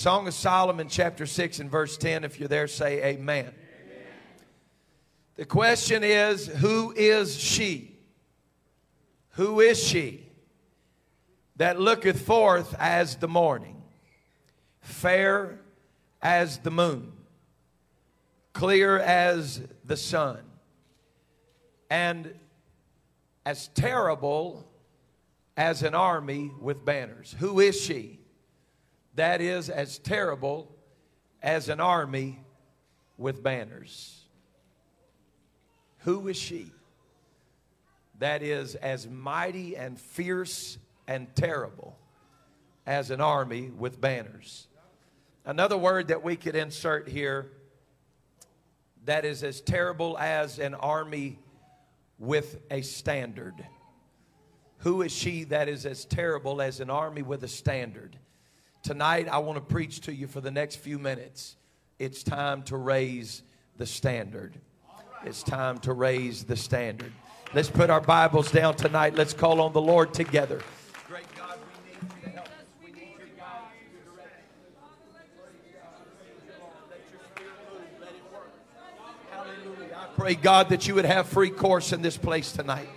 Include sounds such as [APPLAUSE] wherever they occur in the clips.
Song of Solomon, chapter 6 and verse 10. If you're there, say amen. amen. The question is Who is she? Who is she that looketh forth as the morning, fair as the moon, clear as the sun, and as terrible as an army with banners? Who is she? That is as terrible as an army with banners. Who is she? That is as mighty and fierce and terrible as an army with banners. Another word that we could insert here that is as terrible as an army with a standard. Who is she that is as terrible as an army with a standard? Tonight, I want to preach to you for the next few minutes. It's time to raise the standard. It's time to raise the standard. Let's put our Bibles down tonight. Let's call on the Lord together. Pray, God, that you would have free course in this place tonight.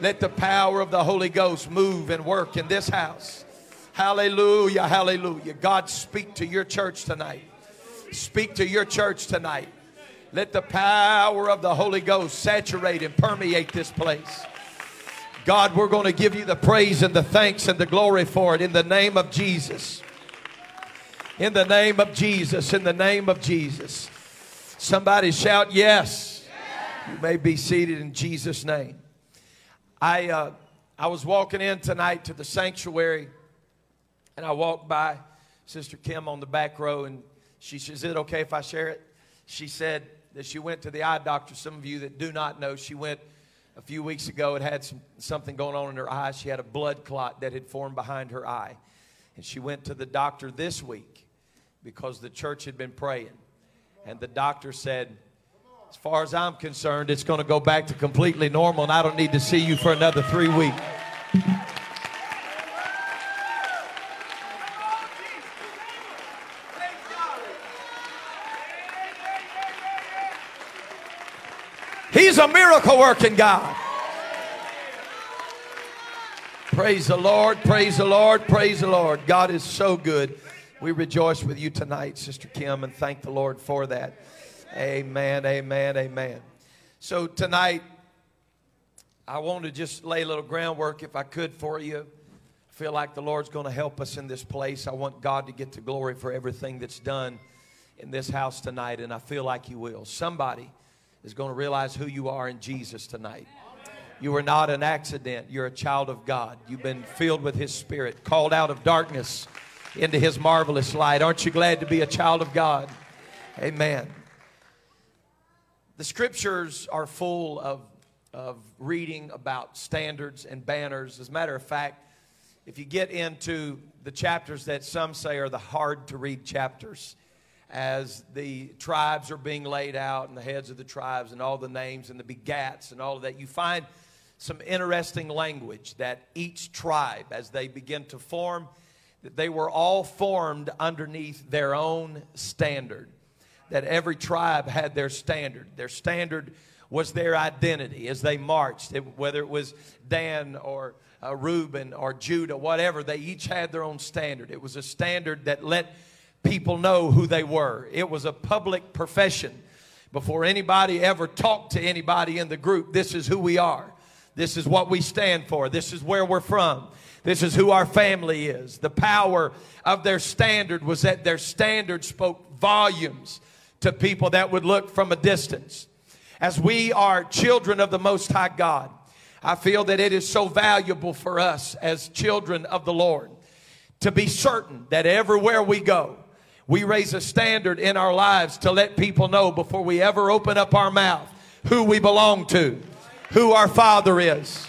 Let the power of the Holy Ghost move and work in this house. Hallelujah, hallelujah. God, speak to your church tonight. Speak to your church tonight. Let the power of the Holy Ghost saturate and permeate this place. God, we're going to give you the praise and the thanks and the glory for it in the name of Jesus. In the name of Jesus. In the name of Jesus. Somebody shout, Yes. You may be seated in Jesus' name. I, uh, I was walking in tonight to the sanctuary and I walked by Sister Kim on the back row, and she said, Is it okay if I share it? She said that she went to the eye doctor. Some of you that do not know, she went a few weeks ago and had some, something going on in her eye. She had a blood clot that had formed behind her eye. And she went to the doctor this week because the church had been praying. And the doctor said, As far as I'm concerned, it's going to go back to completely normal, and I don't need to see you for another three weeks. He's a miracle working God. Praise the Lord, praise the Lord, praise the Lord. God is so good. We rejoice with you tonight, Sister Kim, and thank the Lord for that. Amen, amen, amen. So tonight, I want to just lay a little groundwork, if I could, for you. I feel like the Lord's going to help us in this place. I want God to get the glory for everything that's done in this house tonight, and I feel like He will. Somebody is going to realize who you are in Jesus tonight. You are not an accident. You're a child of God. You've been filled with His Spirit, called out of darkness into His marvelous light. Aren't you glad to be a child of God? Amen. The scriptures are full of, of reading about standards and banners. As a matter of fact, if you get into the chapters that some say are the hard to read chapters, as the tribes are being laid out and the heads of the tribes and all the names and the begats and all of that, you find some interesting language that each tribe, as they begin to form, that they were all formed underneath their own standard. That every tribe had their standard. Their standard was their identity as they marched, it, whether it was Dan or uh, Reuben or Judah, whatever, they each had their own standard. It was a standard that let people know who they were. It was a public profession. Before anybody ever talked to anybody in the group, this is who we are. This is what we stand for. This is where we're from. This is who our family is. The power of their standard was that their standard spoke volumes to people that would look from a distance. As we are children of the Most High God, I feel that it is so valuable for us as children of the Lord to be certain that everywhere we go, we raise a standard in our lives to let people know before we ever open up our mouth who we belong to, who our Father is.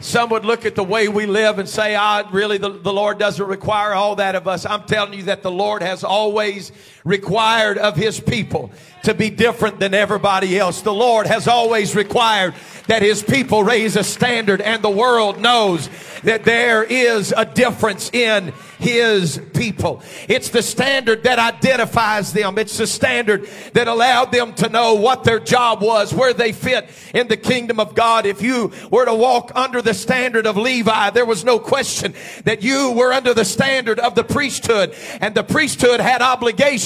Some would look at the way we live and say, ah, really, the, the Lord doesn't require all that of us. I'm telling you that the Lord has always required of his people to be different than everybody else. The Lord has always required that his people raise a standard and the world knows that there is a difference in his people. It's the standard that identifies them. It's the standard that allowed them to know what their job was, where they fit in the kingdom of God. If you were to walk under the standard of Levi, there was no question that you were under the standard of the priesthood and the priesthood had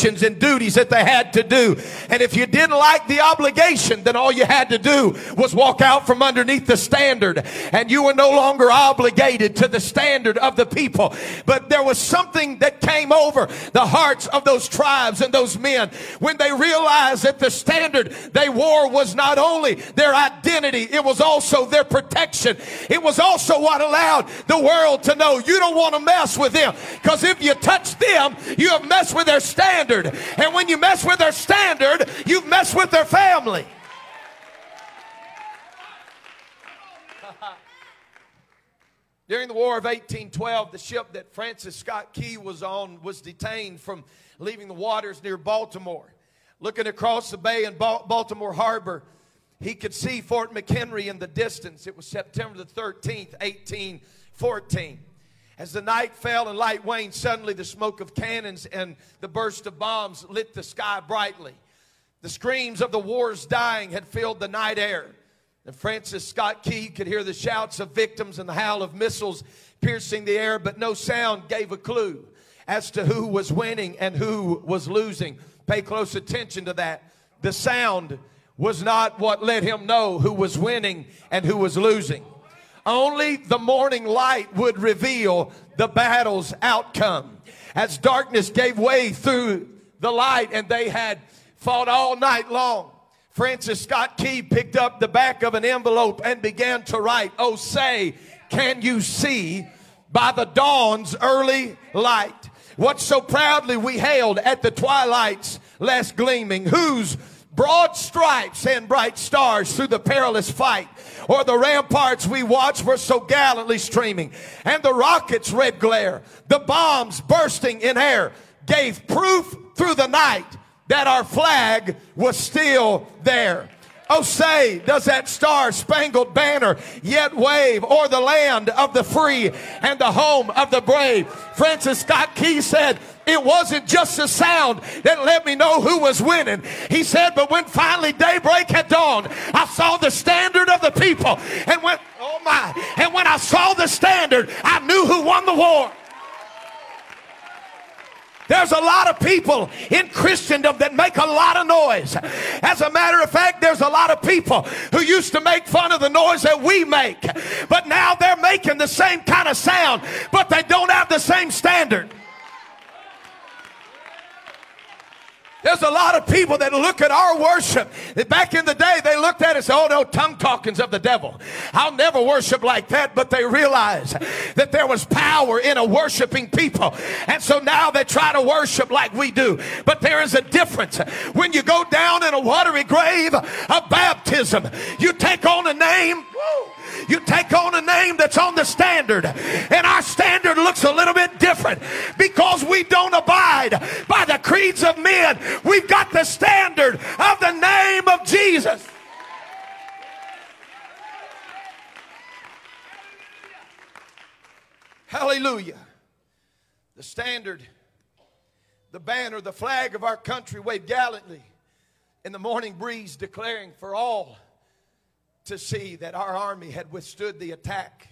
obligations and duties that they had to do. And if you didn't like the obligation, then all you had to do was walk out from underneath the standard and you were no longer obligated to the standard of the people. But there was something that came over the hearts of those tribes and those men when they realized that the standard they wore was not only their identity, it was also their protection. It was also what allowed the world to know you don't want to mess with them because if you touch them, you have messed with their standard. And when you mess with their standard, you've messed with their family. During the War of 1812, the ship that Francis Scott Key was on was detained from leaving the waters near Baltimore. Looking across the bay in Baltimore Harbor, he could see Fort McHenry in the distance. It was September the 13th, 1814. As the night fell and light waned, suddenly the smoke of cannons and the burst of bombs lit the sky brightly. The screams of the war's dying had filled the night air. And Francis Scott Key could hear the shouts of victims and the howl of missiles piercing the air, but no sound gave a clue as to who was winning and who was losing. Pay close attention to that. The sound was not what let him know who was winning and who was losing. Only the morning light would reveal the battle's outcome. As darkness gave way through the light and they had fought all night long, Francis Scott Key picked up the back of an envelope and began to write, Oh, say, can you see by the dawn's early light what so proudly we hailed at the twilight's last gleaming, whose broad stripes and bright stars through the perilous fight, or the ramparts we watched were so gallantly streaming, and the rockets' red glare, the bombs bursting in air, gave proof through the night that our flag was still there. Oh, say, does that star spangled banner yet wave o'er the land of the free and the home of the brave? Francis Scott Key said, it wasn't just the sound that let me know who was winning. He said, but when finally daybreak had dawned, I saw the standard of the people. And when, oh my, and when I saw the standard, I knew who won the war. There's a lot of people in Christendom that make a lot of noise. As a matter of fact, there's a lot of people who used to make fun of the noise that we make, but now they're making the same kind of sound, but they don't have the same standard. There's a lot of people that look at our worship. Back in the day, they looked at it and said, oh no, tongue talkings of the devil. I'll never worship like that. But they realized that there was power in a worshiping people. And so now they try to worship like we do. But there is a difference. When you go down in a watery grave of baptism, you take on a name. Woo, you take on a name that's on the standard. And our standard looks a little bit different because we don't abide by the creeds of men. We've got the standard of the name of Jesus. Hallelujah. The standard, the banner, the flag of our country waved gallantly in the morning breeze, declaring for all to see that our army had withstood the attack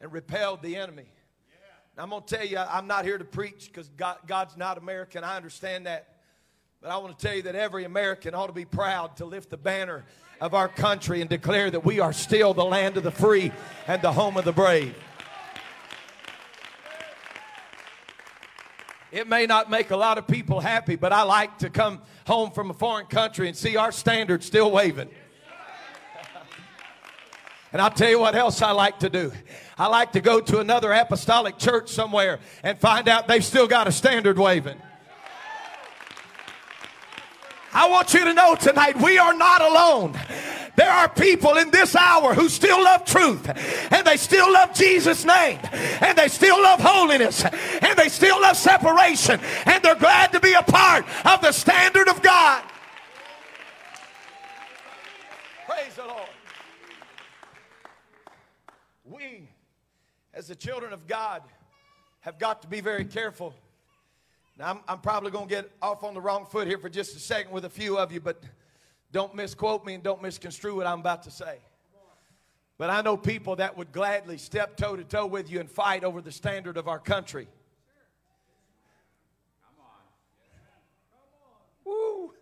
and repelled the enemy. Now, I'm going to tell you, I'm not here to preach because God, God's not American. I understand that. But I want to tell you that every American ought to be proud to lift the banner of our country and declare that we are still the land of the free and the home of the brave. It may not make a lot of people happy, but I like to come home from a foreign country and see our standard still waving. And I'll tell you what else I like to do. I like to go to another apostolic church somewhere and find out they've still got a standard waving. I want you to know tonight we are not alone. There are people in this hour who still love truth and they still love Jesus' name and they still love holiness and they still love separation and they're glad to be a part of the standard of God. Praise the Lord. We, as the children of God, have got to be very careful. Now, I'm, I'm probably going to get off on the wrong foot here for just a second with a few of you, but don't misquote me and don't misconstrue what I'm about to say. But I know people that would gladly step toe to toe with you and fight over the standard of our country. Woo!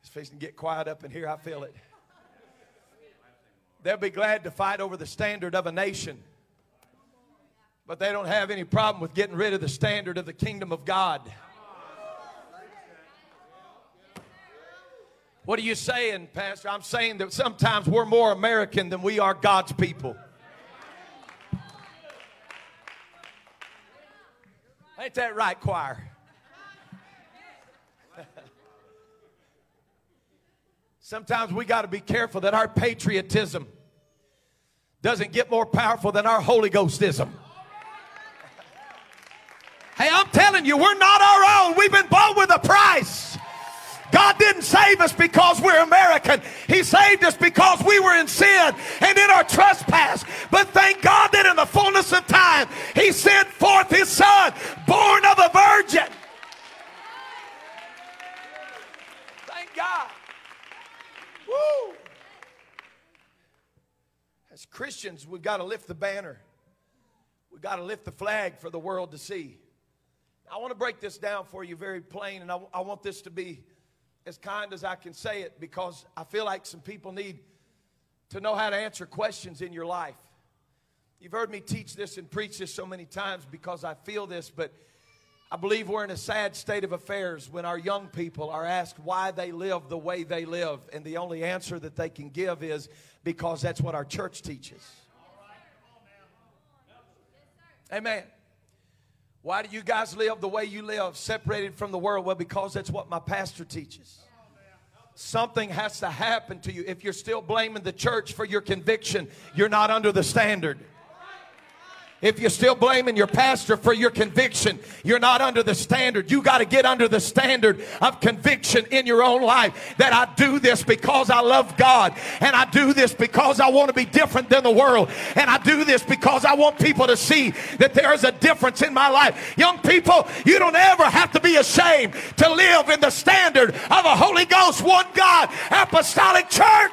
It's fixing to get quiet up in here. I feel it. They'll be glad to fight over the standard of a nation. But they don't have any problem with getting rid of the standard of the kingdom of God. What are you saying, Pastor? I'm saying that sometimes we're more American than we are God's people. Ain't that right, choir? [LAUGHS] Sometimes we got to be careful that our patriotism doesn't get more powerful than our Holy Ghostism. Hey, I'm telling you, we're not our own. We've been bought with a price. God didn't save us because we're American. He saved us because we were in sin and in our trespass. But thank God that in the fullness of time, He sent forth His Son, born of a virgin. Thank God. Woo! As Christians, we've got to lift the banner. We've got to lift the flag for the world to see. I want to break this down for you very plain, and I, I want this to be as kind as I can say it because I feel like some people need to know how to answer questions in your life. You've heard me teach this and preach this so many times because I feel this, but I believe we're in a sad state of affairs when our young people are asked why they live the way they live. And the only answer that they can give is because that's what our church teaches. Amen. Why do you guys live the way you live, separated from the world? Well, because that's what my pastor teaches. Something has to happen to you. If you're still blaming the church for your conviction, you're not under the standard. If you're still blaming your pastor for your conviction, you're not under the standard. You got to get under the standard of conviction in your own life that I do this because I love God and I do this because I want to be different than the world and I do this because I want people to see that there is a difference in my life. Young people, you don't ever have to be ashamed to live in the standard of a Holy Ghost, one God, apostolic church.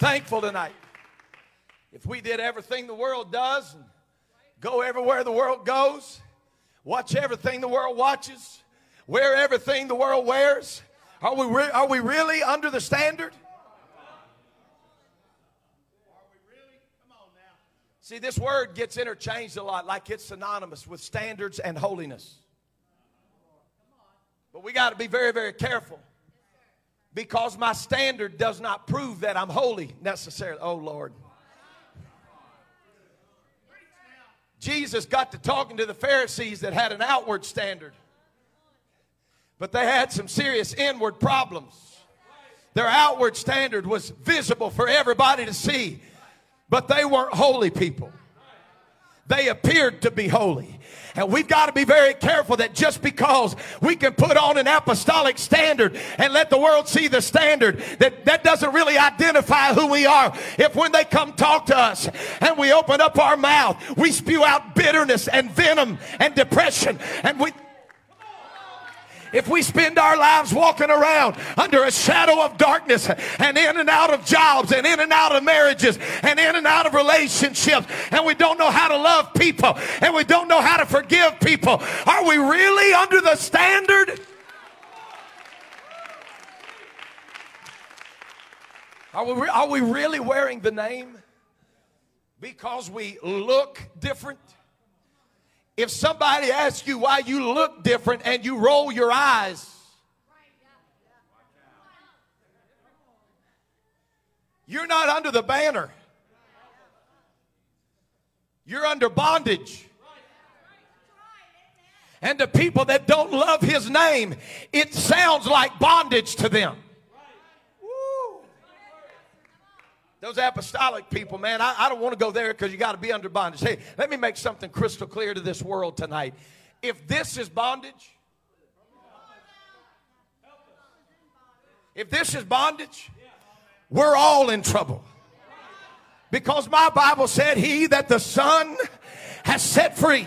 Thankful tonight. If we did everything the world does and go everywhere the world goes, watch everything the world watches, wear everything the world wears, are we, re- are we really under the standard? See, this word gets interchanged a lot like it's synonymous with standards and holiness. But we got to be very, very careful because my standard does not prove that I'm holy necessarily. Oh, Lord. Jesus got to talking to the Pharisees that had an outward standard, but they had some serious inward problems. Their outward standard was visible for everybody to see, but they weren't holy people. They appeared to be holy. And we've got to be very careful that just because we can put on an apostolic standard and let the world see the standard, that that doesn't really identify who we are. If when they come talk to us and we open up our mouth, we spew out bitterness and venom and depression and we if we spend our lives walking around under a shadow of darkness and in and out of jobs and in and out of marriages and in and out of relationships and we don't know how to love people and we don't know how to forgive people, are we really under the standard? Are we, are we really wearing the name because we look different? If somebody asks you why you look different and you roll your eyes, you're not under the banner. You're under bondage. And to people that don't love his name, it sounds like bondage to them. Woo. Those apostolic people, man, I, I don't want to go there because you got to be under bondage. Hey, let me make something crystal clear to this world tonight. If this is bondage, if this is bondage, we're all in trouble. Because my Bible said, He that the Son has set free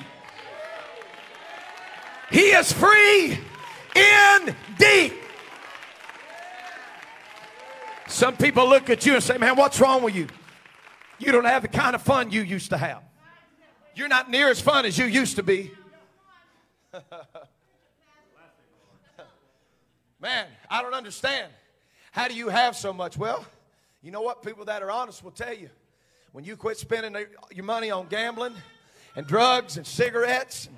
he is free indeed. Some people look at you and say, Man, what's wrong with you? You don't have the kind of fun you used to have. You're not near as fun as you used to be. [LAUGHS] Man, I don't understand. How do you have so much? Well, you know what? People that are honest will tell you. When you quit spending your money on gambling and drugs and cigarettes and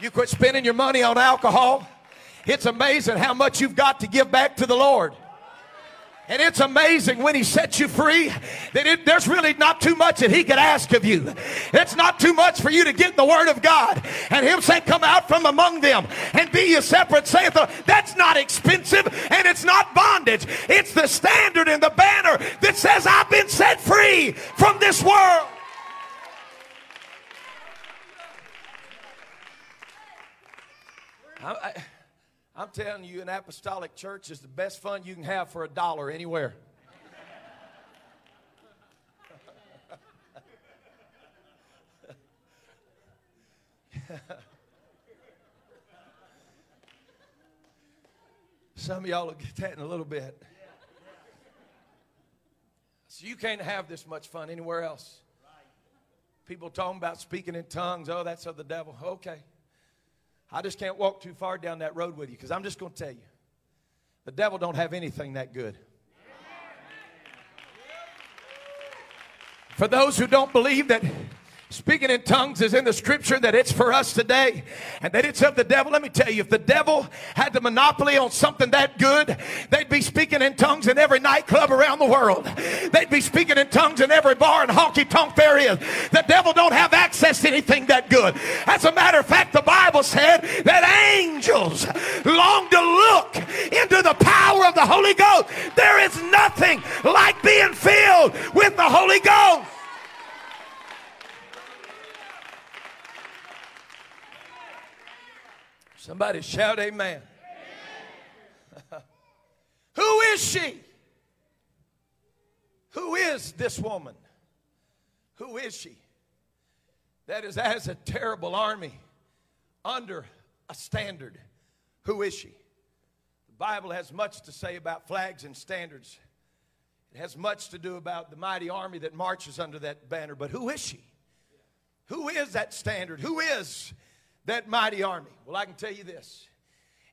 You quit spending your money on alcohol. It's amazing how much you've got to give back to the Lord. And it's amazing when he sets you free that it, there's really not too much that he could ask of you. It's not too much for you to get the word of God and him say, come out from among them and be ye separate, saith the That's not expensive and it's not bondage. It's the standard and the banner that says, I've been set free from this world. I, am telling you, an apostolic church is the best fun you can have for a dollar anywhere. Some of y'all will get that in a little bit. So you can't have this much fun anywhere else. People talking about speaking in tongues. Oh, that's of the devil. Okay. I just can't walk too far down that road with you because I'm just going to tell you the devil don't have anything that good. For those who don't believe that Speaking in tongues is in the scripture that it's for us today and that it's of the devil. Let me tell you, if the devil had the monopoly on something that good, they'd be speaking in tongues in every nightclub around the world. They'd be speaking in tongues in every bar and honky tonk there is. The devil don't have access to anything that good. As a matter of fact, the Bible said that angels long to look into the power of the Holy Ghost. There is nothing like being filled with the Holy Ghost. Somebody shout amen. amen. [LAUGHS] Who is she? Who is this woman? Who is she? That is as a terrible army under a standard. Who is she? The Bible has much to say about flags and standards. It has much to do about the mighty army that marches under that banner. But who is she? Who is that standard? Who is that mighty army? Well, I can tell you this.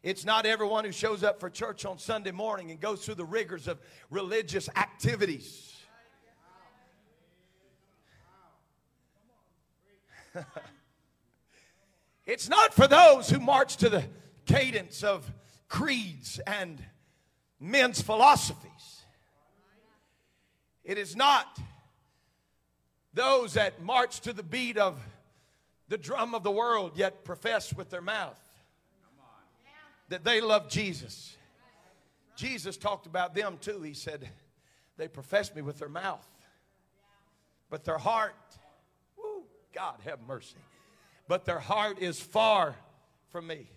It's not everyone who shows up for church on Sunday morning and goes through the rigors of religious activities. [LAUGHS] it's not for those who march to the cadence of creeds and men's philosophies. It is not those that march to the beat of the drum of the world, yet profess with their mouth that they love Jesus. Jesus talked about them too. He said, They profess me with their mouth, but their heart, whoo, God have mercy, but their heart is far from me.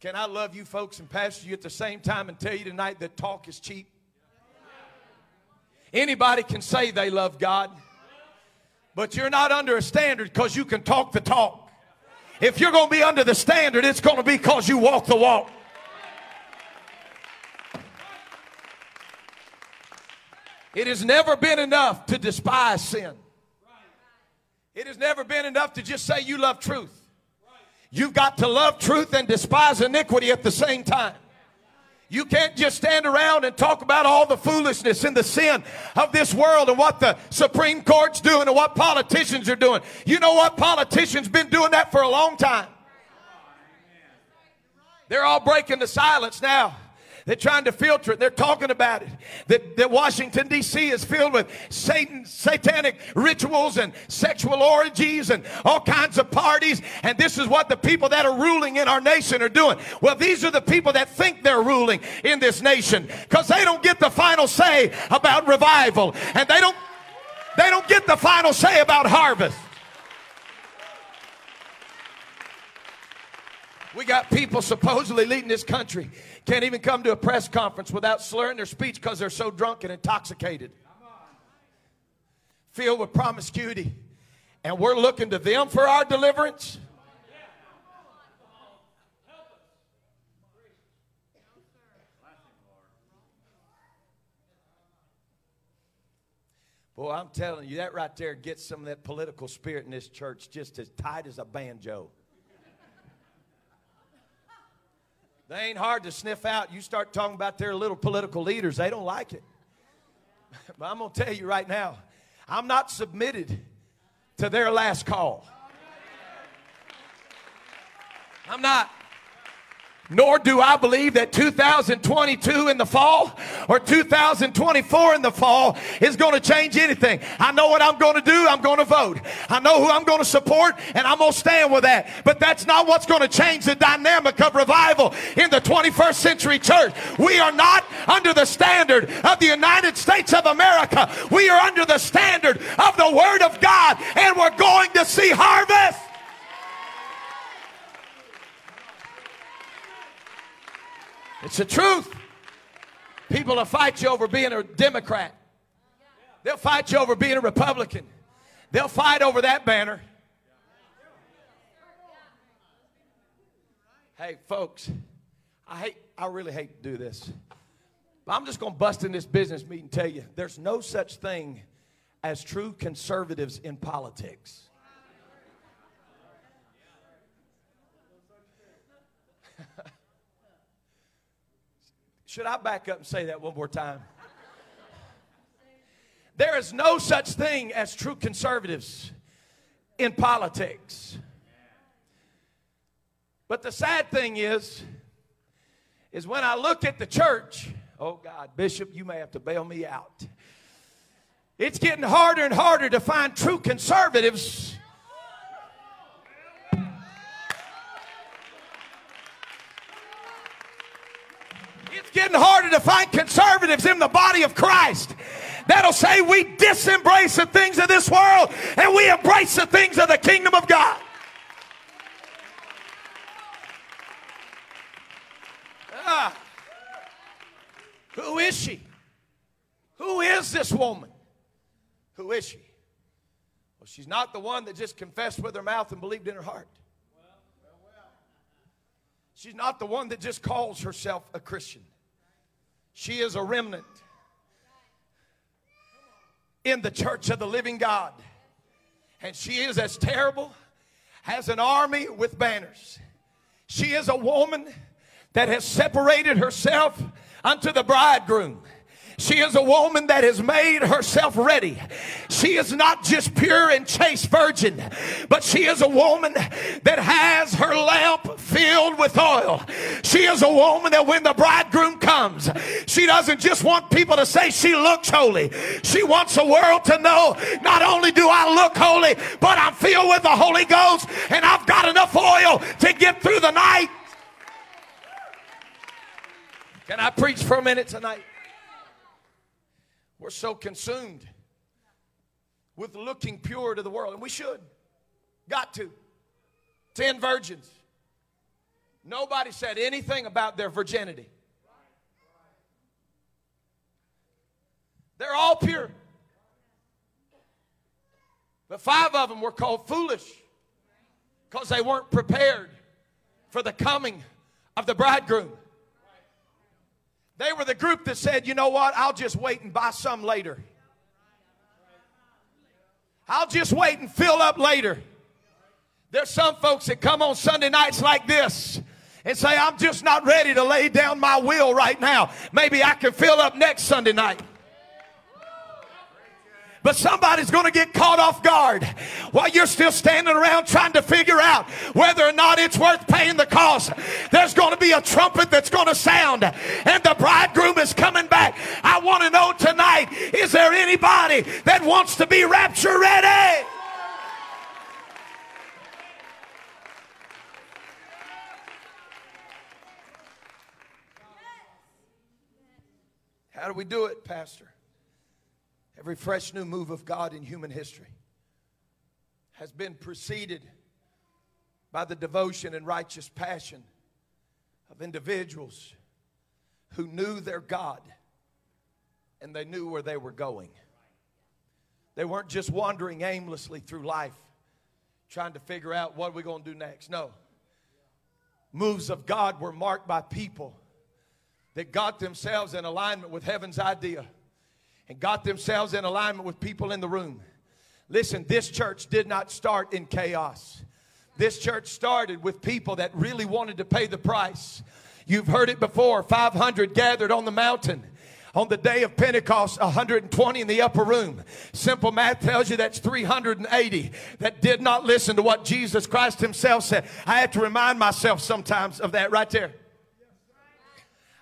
Can I love you folks and pastor you at the same time and tell you tonight that talk is cheap? Anybody can say they love God. But you're not under a standard because you can talk the talk. If you're going to be under the standard, it's going to be because you walk the walk. It has never been enough to despise sin. It has never been enough to just say you love truth. You've got to love truth and despise iniquity at the same time. You can't just stand around and talk about all the foolishness and the sin of this world and what the Supreme Court's doing and what politicians are doing. You know what? Politicians been doing that for a long time. They're all breaking the silence now. They're trying to filter it. They're talking about it. That, that Washington, D.C. is filled with Satan, satanic rituals and sexual orgies and all kinds of parties. And this is what the people that are ruling in our nation are doing. Well, these are the people that think they're ruling in this nation because they don't get the final say about revival. And they don't, they don't get the final say about harvest. We got people supposedly leading this country can't even come to a press conference without slurring their speech because they're so drunk and intoxicated. Filled with promiscuity. And we're looking to them for our deliverance. Boy, I'm telling you, that right there gets some of that political spirit in this church just as tight as a banjo. They ain't hard to sniff out. You start talking about their little political leaders, they don't like it. [LAUGHS] But I'm going to tell you right now, I'm not submitted to their last call. I'm not. Nor do I believe that 2022 in the fall or 2024 in the fall is going to change anything. I know what I'm going to do. I'm going to vote. I know who I'm going to support and I'm going to stand with that. But that's not what's going to change the dynamic of revival in the 21st century church. We are not under the standard of the United States of America. We are under the standard of the Word of God and we're going to see harvest. It's the truth. People will fight you over being a Democrat. They'll fight you over being a Republican. They'll fight over that banner. Hey, folks, I hate, I really hate to do this. But I'm just going to bust in this business meeting and tell you there's no such thing as true conservatives in politics. Should I back up and say that one more time? There is no such thing as true conservatives in politics. But the sad thing is, is when I look at the church, oh God, Bishop, you may have to bail me out. It's getting harder and harder to find true conservatives It's getting harder to find conservatives in the body of Christ that'll say we disembrace the things of this world and we embrace the things of the kingdom of God. Ah. Who is she? Who is this woman? Who is she? Well, she's not the one that just confessed with her mouth and believed in her heart. She's not the one that just calls herself a Christian. She is a remnant in the church of the living God. And she is as terrible as an army with banners. She is a woman that has separated herself unto the bridegroom. She is a woman that has made herself ready. She is not just pure and chaste virgin, but she is a woman that has her lamp filled with oil. She is a woman that when the bridegroom comes, she doesn't just want people to say she looks holy. She wants the world to know not only do I look holy, but I'm filled with the Holy Ghost and I've got enough oil to get through the night. Can I preach for a minute tonight? We're so consumed with looking pure to the world, and we should. Got to. Ten virgins. Nobody said anything about their virginity. They're all pure. But five of them were called foolish because they weren't prepared for the coming of the bridegroom. They were the group that said, you know what, I'll just wait and buy some later. I'll just wait and fill up later. There's some folks that come on Sunday nights like this and say, I'm just not ready to lay down my will right now. Maybe I can fill up next Sunday night. But somebody's going to get caught off guard while you're still standing around trying to figure out whether or not it's worth paying the cost. There's going to be a trumpet that's going to sound and is there anybody that wants to be rapture ready? How do we do it, Pastor? Every fresh new move of God in human history has been preceded by the devotion and righteous passion of individuals who knew their God and they knew where they were going. They weren't just wandering aimlessly through life trying to figure out what we're going to do next. No. Moves of God were marked by people that got themselves in alignment with heaven's idea and got themselves in alignment with people in the room. Listen, this church did not start in chaos. This church started with people that really wanted to pay the price. You've heard it before 500 gathered on the mountain. On the day of Pentecost, 120 in the upper room. Simple math tells you that's 380 that did not listen to what Jesus Christ Himself said. I have to remind myself sometimes of that right there.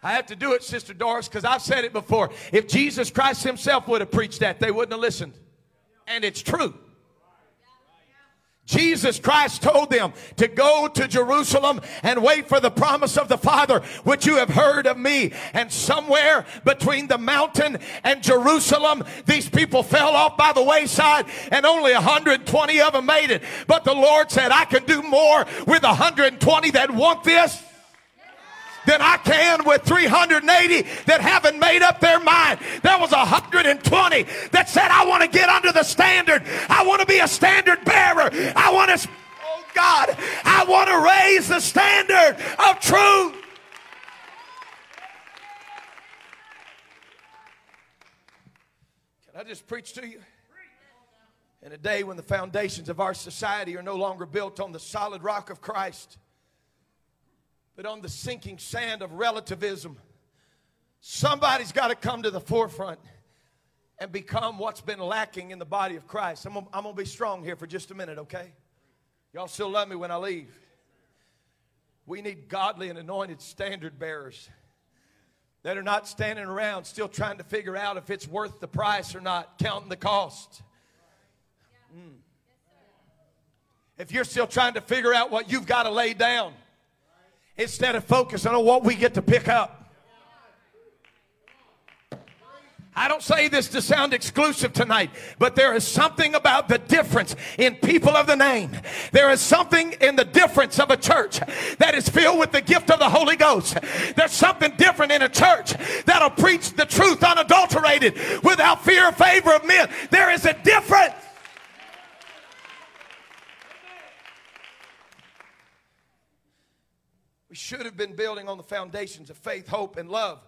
I have to do it, Sister Doris, because I've said it before. If Jesus Christ Himself would have preached that, they wouldn't have listened. And it's true. Jesus Christ told them to go to Jerusalem and wait for the promise of the Father, which you have heard of me. And somewhere between the mountain and Jerusalem, these people fell off by the wayside and only 120 of them made it. But the Lord said, I can do more with 120 that want this than I can with 380 that haven't made up their mind. There was 120 that said, I want to get under the standard. I want to be a standard bearer. I want to, oh God, I want to raise the standard of truth. Can I just preach to you? In a day when the foundations of our society are no longer built on the solid rock of Christ but on the sinking sand of relativism. Somebody's got to come to the forefront and become what's been lacking in the body of Christ. I'm gonna, I'm gonna be strong here for just a minute, okay? Y'all still love me when I leave. We need godly and anointed standard bearers that are not standing around still trying to figure out if it's worth the price or not, counting the cost. Mm. If you're still trying to figure out what you've got to lay down, instead of focusing on what we get to pick up. I don't say this to sound exclusive tonight, but there is something about the difference in people of the name. There is something in the difference of a church that is filled with the gift of the Holy Ghost. There's something different in a church that'll preach the truth unadulterated without fear or favor of men. There is a difference. We should have been building on the foundations of faith, hope, and love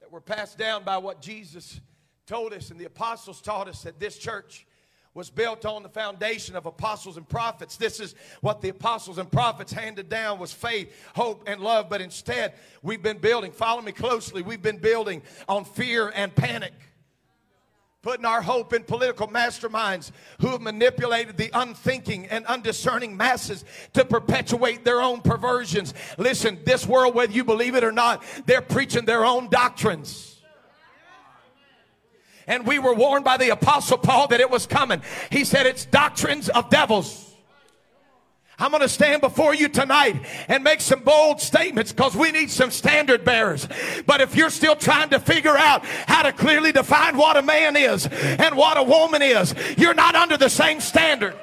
that were passed down by what Jesus told us and the apostles taught us that this church was built on the foundation of apostles and prophets. This is what the apostles and prophets handed down was faith, hope, and love. But instead, we've been building, follow me closely, we've been building on fear and panic putting our hope in political masterminds who have manipulated the unthinking and undiscerning masses to perpetuate their own perversions. Listen, this world, whether you believe it or not, they're preaching their own doctrines. And we were warned by the Apostle Paul that it was coming. He said it's doctrines of devils. I'm going to stand before you tonight and make some bold statements because we need some standard bearers. But if you're still trying to figure out how to clearly define what a man is and what a woman is, you're not under the same standard.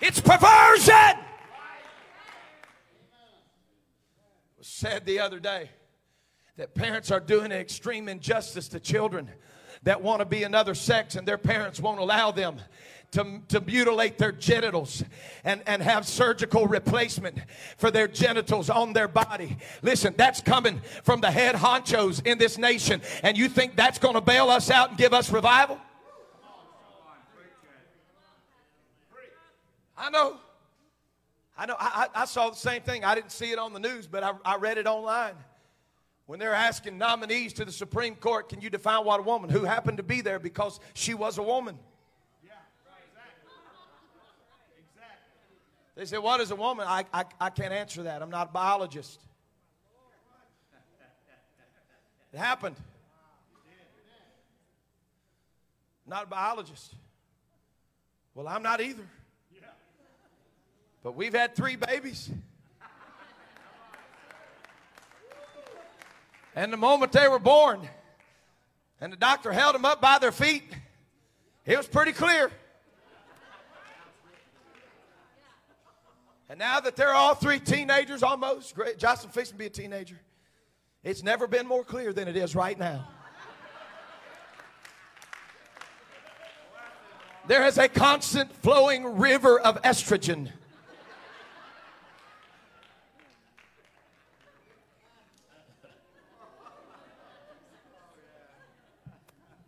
It's perversion. It was said the other day that parents are doing an extreme injustice to children that want to be another sex and their parents won't allow them to, to mutilate their genitals and, and have surgical replacement for their genitals on their body. Listen, that's coming from the head honchos in this nation. And you think that's going to bail us out and give us revival? I know. I know I, I saw the same thing. I didn't see it on the news, but I, I read it online. When they're asking nominees to the Supreme Court, can you define what a woman who happened to be there because she was a woman? Yeah, right, exactly. Exactly. They said, What is a woman? I, I, I can't answer that. I'm not a biologist. It happened. Not a biologist. Well, I'm not either. But we've had three babies. And the moment they were born, and the doctor held them up by their feet, it was pretty clear. And now that they're all three teenagers almost, great, Jocelyn fixing to be a teenager, it's never been more clear than it is right now. There is a constant flowing river of estrogen.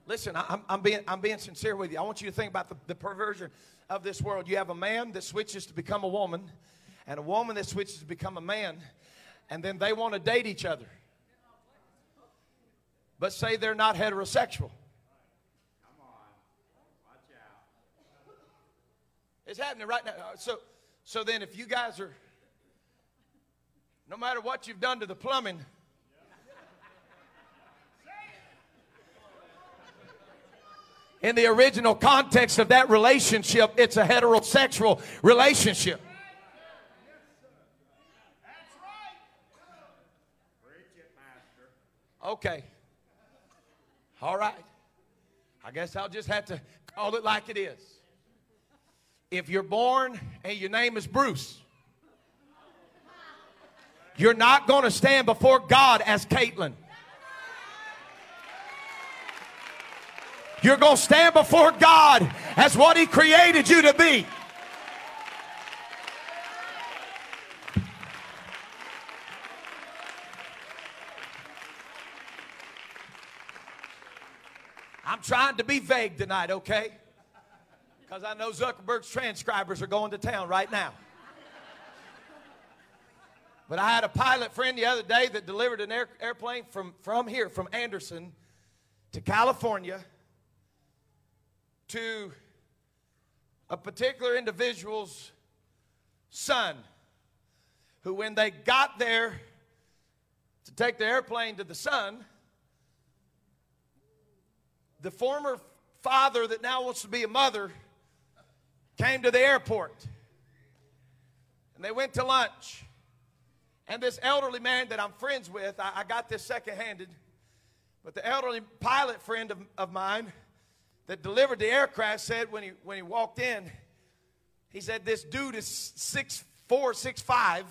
Listen, I'm, I'm, being, I'm being sincere with you. I want you to think about the, the perversion of this world. You have a man that switches to become a woman, and a woman that switches to become a man, and then they want to date each other. But say they're not heterosexual. Come on. Watch out. It's happening right now. Uh, so, so then, if you guys are, no matter what you've done to the plumbing, in the original context of that relationship, it's a heterosexual relationship. Okay. All right. I guess I'll just have to call it like it is. If you're born and your name is Bruce, you're not going to stand before God as Caitlyn. You're going to stand before God as what He created you to be. I'm trying to be vague tonight, okay? Because I know Zuckerberg's transcribers are going to town right now. But I had a pilot friend the other day that delivered an air, airplane from, from here, from Anderson to California to a particular individual's son who, when they got there to take the airplane to the son, the former father that now wants to be a mother came to the airport and they went to lunch. And this elderly man that I'm friends with, I, I got this second handed, but the elderly pilot friend of, of mine that delivered the aircraft said when he, when he walked in, he said, This dude is six four, six five,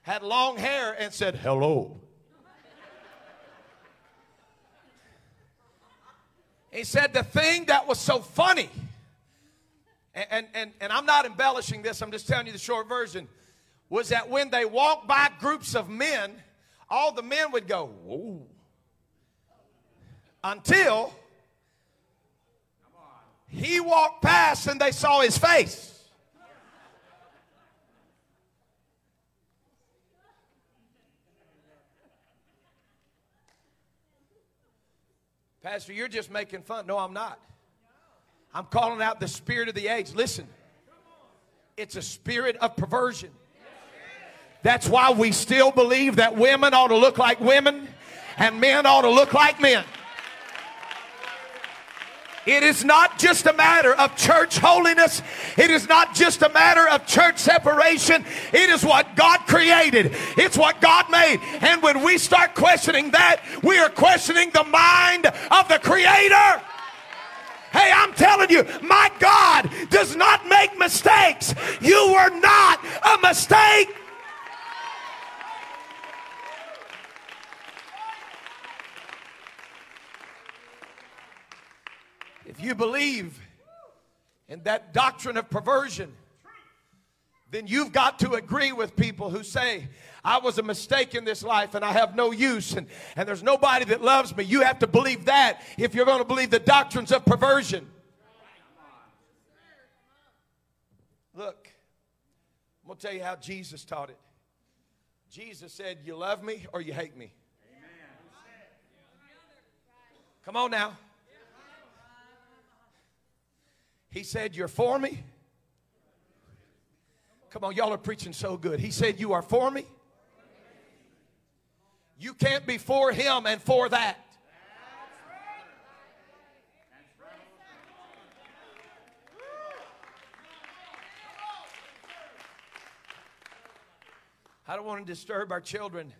had long hair, and said, Hello. he said, The thing that was so funny, and, and, and, and I'm not embellishing this, I'm just telling you the short version, was that when they walked by groups of men, all the men would go, Whoa. Until he walked past and they saw his face. Pastor, you're just making fun. No, I'm not. I'm calling out the spirit of the age. Listen, it's a spirit of perversion. That's why we still believe that women ought to look like women and men ought to look like men. It is not just a matter of church holiness. It is not just a matter of church separation. It is what God created. It's what God made. And when we start questioning that, we are questioning the mind of the creator. Hey, I'm telling you, my God does not make mistakes. You were not a mistake. If you believe in that doctrine of perversion, then you've got to agree with people who say, I was a mistake in this life and I have no use and, and there's nobody that loves me. You have to believe that if you're going to believe the doctrines of perversion. Look, I'm going to tell you how Jesus taught it. Jesus said, You love me or you hate me. Come on now. He said, You're for me. Come on, y'all are preaching so good. He said, You are for me. You can't be for him and for that. I don't want to disturb our children,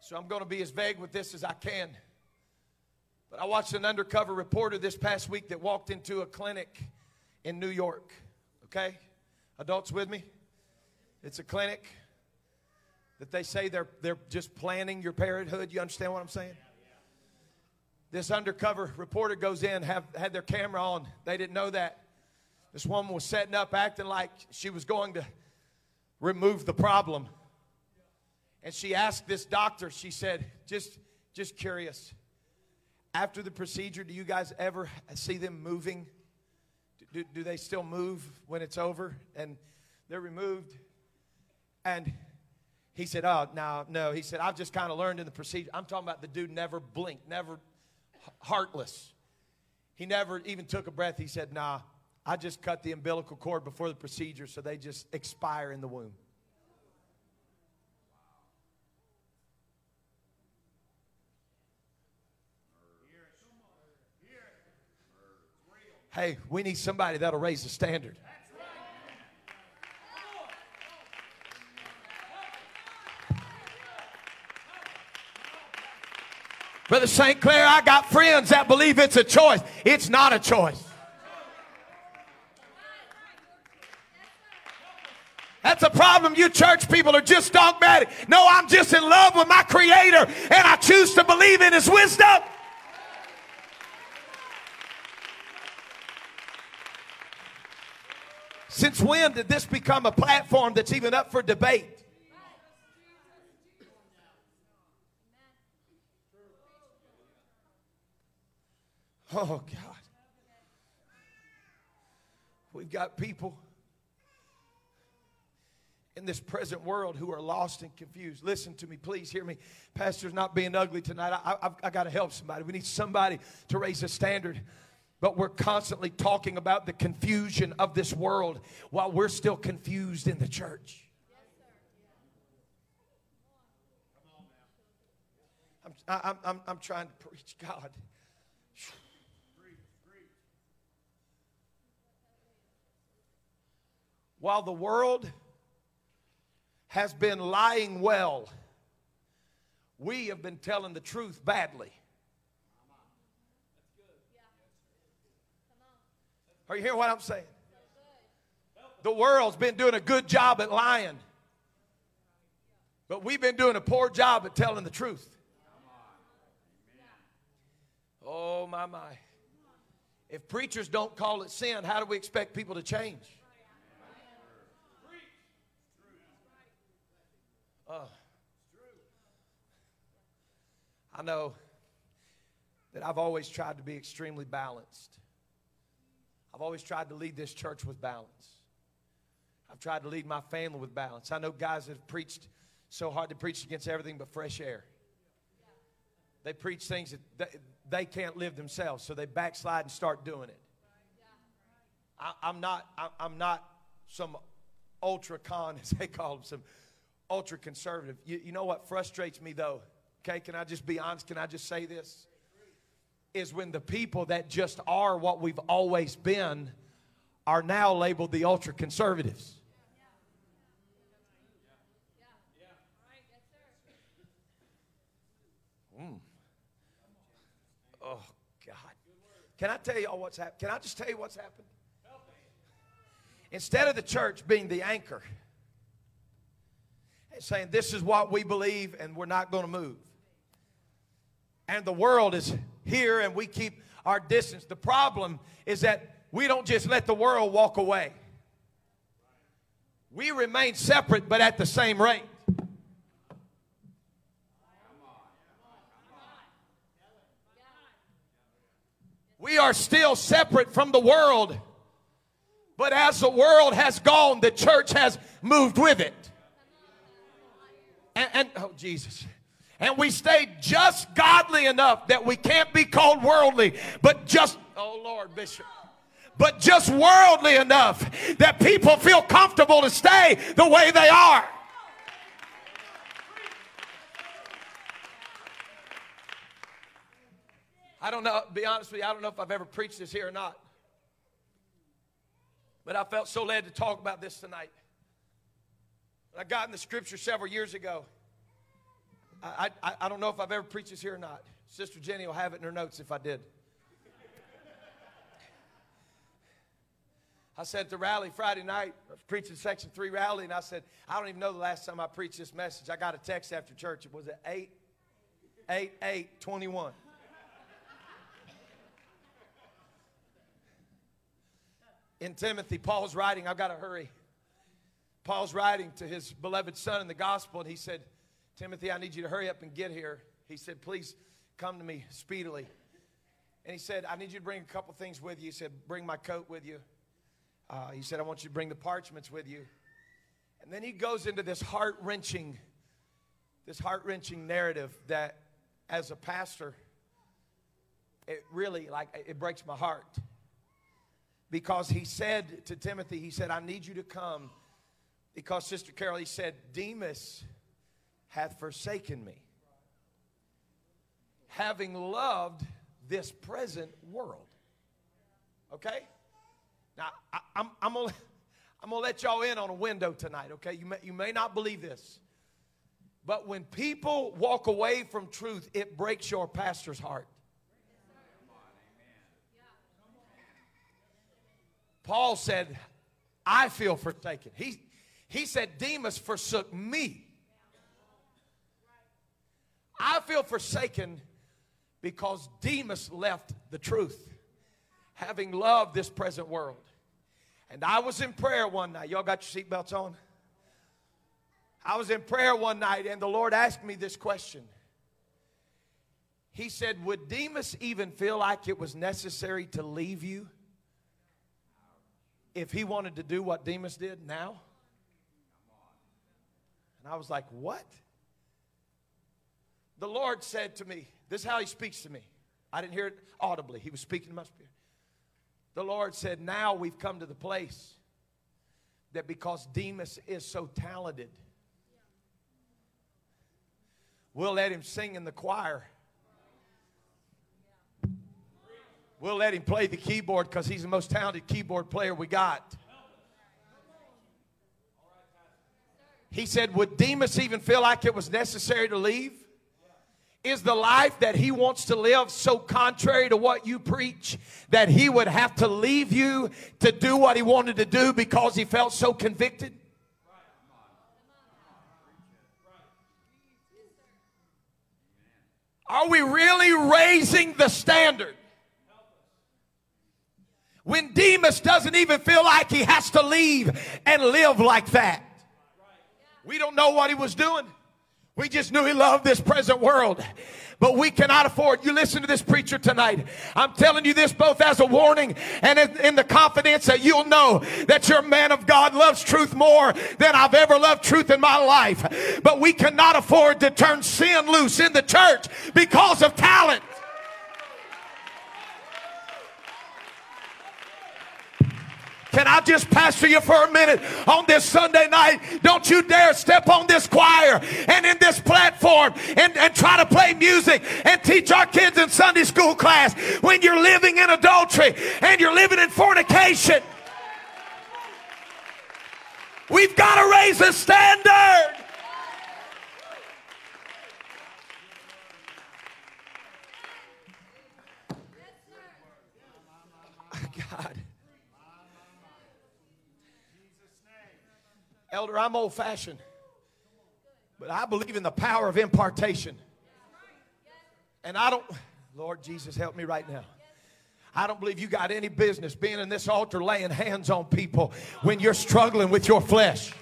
so I'm going to be as vague with this as I can. But I watched an undercover reporter this past week that walked into a clinic in New York. Okay? Adults with me? It's a clinic that they say they're, they're just planning your parenthood. You understand what I'm saying? This undercover reporter goes in, have had their camera on. They didn't know that. This woman was setting up, acting like she was going to remove the problem. And she asked this doctor, she said, just, just curious, after the procedure, do you guys ever see them moving? Do, do they still move when it's over and they're removed? And he said, Oh, no, no. He said, I've just kind of learned in the procedure. I'm talking about the dude never blinked, never heartless. He never even took a breath. He said, Nah, I just cut the umbilical cord before the procedure so they just expire in the womb. Hey, we need somebody that'll raise the standard. Brother St. Clair, I got friends that believe it's a choice. It's not a choice. That's a problem. You church people are just dogmatic. No, I'm just in love with my Creator and I choose to believe in His wisdom. Since when did this become a platform that's even up for debate? Oh, God. We've got people in this present world who are lost and confused. Listen to me, please hear me. Pastor's not being ugly tonight. I, I, I got to help somebody. We need somebody to raise the standard. But we're constantly talking about the confusion of this world while we're still confused in the church. I'm, I'm, I'm, I'm trying to preach God. While the world has been lying well. We have been telling the truth badly. Are you hearing what I'm saying? The world's been doing a good job at lying, but we've been doing a poor job at telling the truth. Oh, my, my. If preachers don't call it sin, how do we expect people to change? Uh, I know that I've always tried to be extremely balanced. I've always tried to lead this church with balance. I've tried to lead my family with balance. I know guys that have preached so hard to preach against everything but fresh air. They preach things that they, can't live themselves, so they backslide and start doing it. I, am not. I, I'm not some ultra con, [LAUGHS] as they call them, some ultra conservative. You, you know what frustrates me though? Okay, can I just be honest? Can I just say this? Is when the people that just are what we've always been are now labeled the ultra conservatives. Mm. Oh, God. Can I tell y'all what's happened? Can I just tell you what's happened? Instead of the church being the anchor, and saying, This is what we believe, and we're not going to move. And the world is here, and we keep our distance. The problem is that we don't just let the world walk away, we remain separate, but at the same rate. We are still separate from the world, But as the world has gone, the church has moved with it. And, and oh, Jesus. And we stay just godly enough that we can't be called worldly, but just, oh Lord, Bishop but just worldly enough that people feel comfortable to stay the way they are. I don't know, be honest with you, I don't know if I've ever preached this here or not. But I felt so led to talk about this tonight. I got in the scripture several years ago. I, I, I don't know if I've ever preached this here or not. Sister Jenny will have it in her notes if I did. I said at the rally Friday night, I was preaching Section 3 rally, and I said, I don't even know the last time I preached this message. I got a text after church. It was at 8, 8, 8, 21. In Timothy, Paul's writing, I've got to hurry. Paul's writing to his beloved son in the gospel, and he said, Timothy, I need you to hurry up and get here. He said, Please come to me speedily. And he said, I need you to bring a couple things with you. He said, Bring my coat with you. Uh, he said, I want you to bring the parchments with you. And then he goes into this heart wrenching, this heart wrenching narrative that as a pastor, it really like it breaks my heart. Because he said to Timothy, he said, I need you to come. Because Sister Carol, he said, Demas hath forsaken me, having loved this present world. Okay? Now, I, am I'm, I'm going [LAUGHS] I'm to let y'all in on a window tonight, okay? You may, you may not believe this. But when people walk away from truth, it breaks your pastor's heart. Paul said, I feel forsaken. He, he said, Demas forsook me. I feel forsaken because Demas left the truth having loved this present world. And I was in prayer one night. Y'all got your seatbelts on? I was in prayer one night, and the Lord asked me this question. He said, Would Demas even feel like it was necessary to leave you if he wanted to do what Demas did now? And I was like, What? The Lord said to me, This is how he speaks to me. I didn't hear it audibly, he was speaking to my spirit the Lord said, Now we've come to the place that because Demas is so talented, we'll let him sing in the choir. We'll let him play the keyboard because he's the most talented keyboard player we got. He said, Would Demas even feel like it was necessary to leave? Is the life that he wants to live so contrary to what you preach that he would have to leave you to do what he wanted to do because he felt so convicted? Are we really raising the standard? When Demas doesn't even feel like he has to leave and live like that. We don't know what he was doing. We just knew he loved this present world. But we cannot afford. You listen to this preacher tonight. I'm telling you this both as a warning and in, the confidence that you'll know that your man of God loves truth more than I've ever loved truth in my life. But we cannot afford to turn sin loose in the church because of talent. Can I just pastor you for a minute on this Sunday night? Don't you dare step on this choir and in this platform and, and try to play music and teach our kids in Sunday school class when you're living in adultery and you're living in fornication. We've got to raise the standard. Elder, I'm old fashioned, but I believe in the power of impartation. And I don't, Lord Jesus, help me right now. I don't believe you got any business being in this altar laying hands on people when you're struggling with your flesh.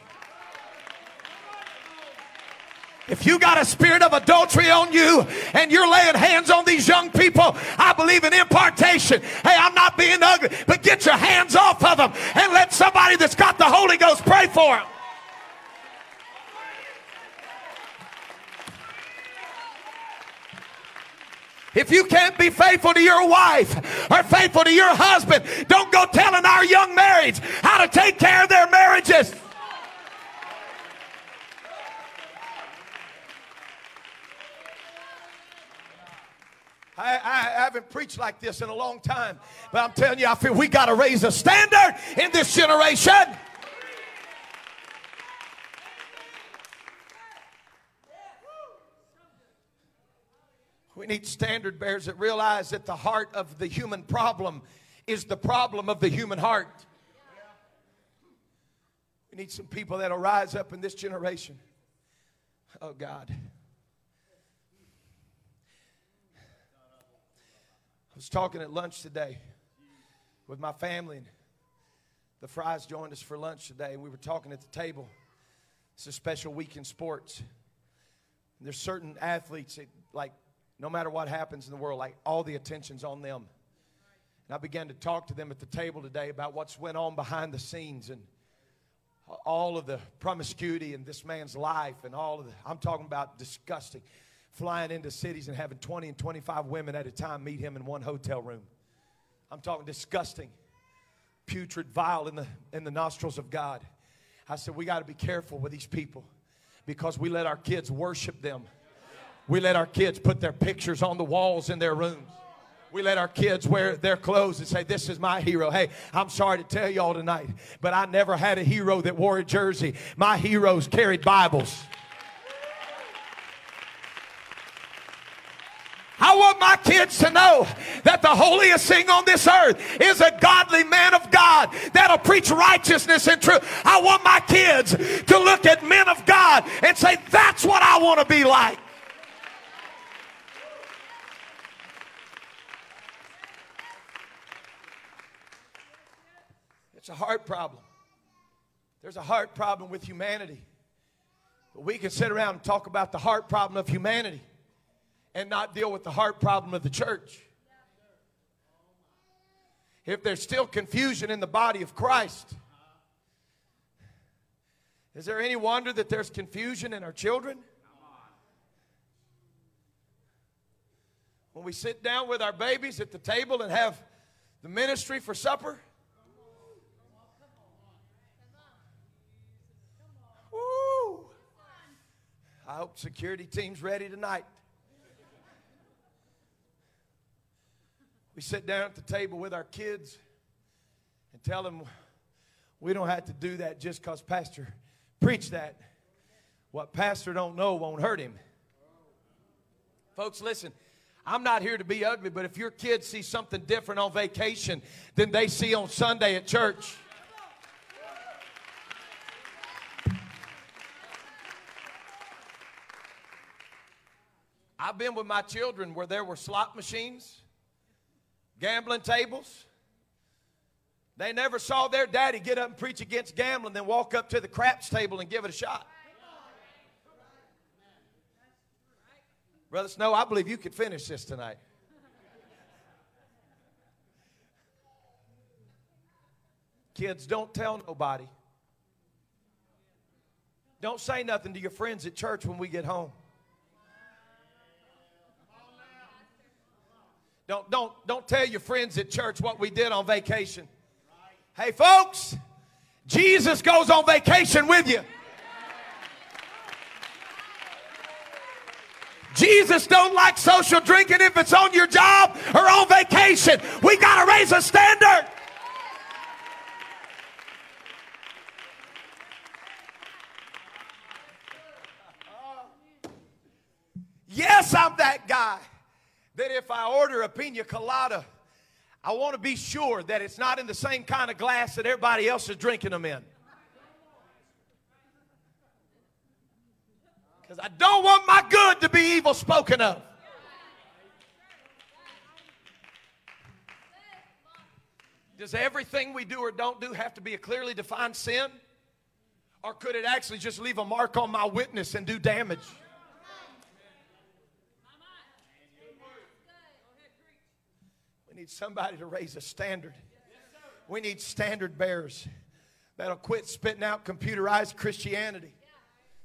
If you got a spirit of adultery on you and you're laying hands on these young people, I believe in impartation. Hey, I'm not being ugly, but get your hands off of them and let somebody that's got the Holy Ghost pray for them. If you can't be faithful to your wife or faithful to your husband, don't go telling our young marrieds how to take care of their marriages. I, I, haven't preached like this in a long time, but I'm telling you, I feel we got to raise a standard in this generation. We need standard bearers that realize that the heart of the human problem is the problem of the human heart. We need some people that'll rise up in this generation. Oh, God. I was talking at lunch today with my family, and the Fries joined us for lunch today, and we were talking at the table. It's a special week in sports. And there's certain athletes that, like no matter what happens in the world, like all the attention's on them. And I began to talk to them at the table today about what's went on behind the scenes and all of the promiscuity in this man's life and all of the, I'm talking about disgusting. Flying into cities and having 20 and 25 women at a time meet him in one hotel room. I'm talking disgusting, putrid, vile in the, in the nostrils of God. I said, we got to be careful with these people because we let our kids worship them we let our kids put their pictures on the walls in their rooms. We let our kids wear their clothes and say, This is my hero. Hey, I'm sorry to tell y'all tonight, but I never had a hero that wore a jersey. My heroes carried Bibles. I want my kids to know that the holiest thing on this earth is a godly man of God that'll preach righteousness and truth. I want my kids to look at men of God and say, That's what I want to be like. It's a heart problem. There's a heart problem with humanity. But we can sit around and talk about the heart problem of humanity and not deal with the heart problem of the church. If there's still confusion in the body of Christ, is there any wonder that there's confusion in our children? When we sit down with our babies at the table and have the ministry for supper, I hope security team's ready tonight. We sit down at the table with our kids and tell them we don't have to do that just because Pastor preached that. What Pastor don't know won't hurt him. Folks, listen. I'm not here to be ugly, but if your kids see something different on vacation than they see on Sunday at church, I've been with my children where there were slot machines, gambling tables. They never saw their daddy get up and preach against gambling, then walk up to the craps table and give it a shot. Brother Snow, I believe you could finish this tonight. Kids, don't tell nobody. Don't say nothing to your friends at church when we get home. Don't, don't, don't tell your friends at church what we did on vacation. Hey, folks, Jesus goes on vacation with you. Jesus don't like social drinking if it's on your job or on vacation. We got to raise a standard. Yes, I'm that guy that if I order a pina colada, I want to be sure that it's not in the same kind of glass that everybody else is drinking them in. Because I don't want my good to be evil spoken of. Does everything we do or don't do have to be a clearly defined sin? Or could it actually just leave a mark on my witness and do damage? Need somebody to raise a standard. We need standard bearers that'll quit spitting out computerized Christianity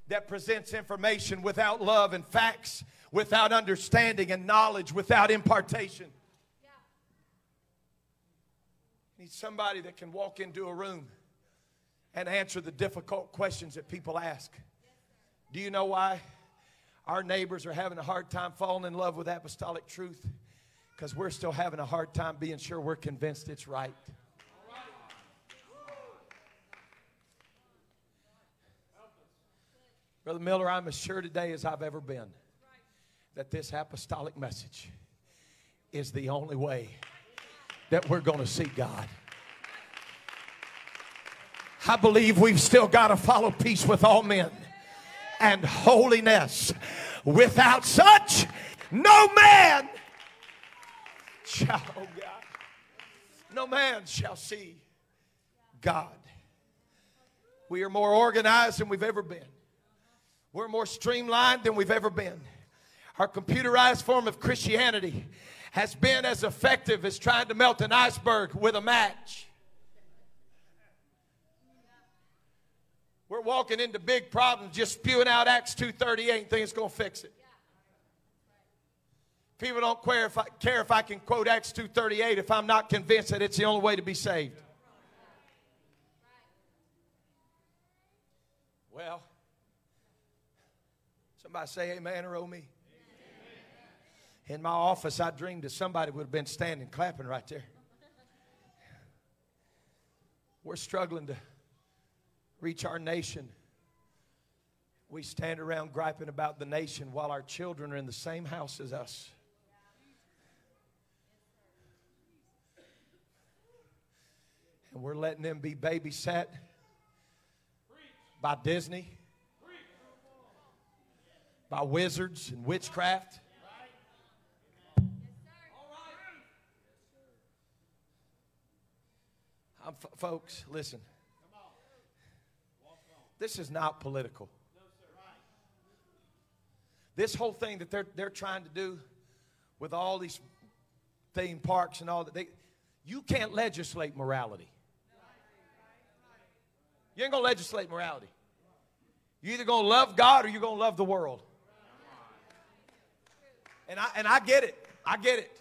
that presents information without love and facts, without understanding and knowledge, without impartation. Need somebody that can walk into a room and answer the difficult questions that people ask. Do you know why our neighbors are having a hard time falling in love with apostolic truth? Because we're still having a hard time being sure we're convinced it's right. Brother Miller, I'm as sure today as I've ever been that this apostolic message is the only way that we're going to see God. I believe we've still got to follow peace with all men and holiness. Without such, no man shall, oh God, no man shall see God. We are more organized than we've ever been. We're more streamlined than we've ever been. Our computerized form of Christianity has been as effective as trying to melt an iceberg with a match. We're walking into big problems just spewing out Acts 2.38 and think it's going to fix it. People don't care if, I, care if I can quote Acts 2.38 if I'm not convinced that it's the only way to be saved. Well, Somebody say amen or oh me. In my office, I dreamed that somebody would have been standing clapping right there. We're struggling to reach our nation. We stand around griping about the nation while our children are in the same house as us. And we're letting them be babysat by Disney by wizards and witchcraft. Um, I'm, folks, listen. This is not political. This whole thing that they're, they're trying to do with all these theme parks and all that, they, you can't legislate morality. You ain't gonna legislate morality. You're either gonna love God or you're gonna love the world. And I, and I get it. I get it.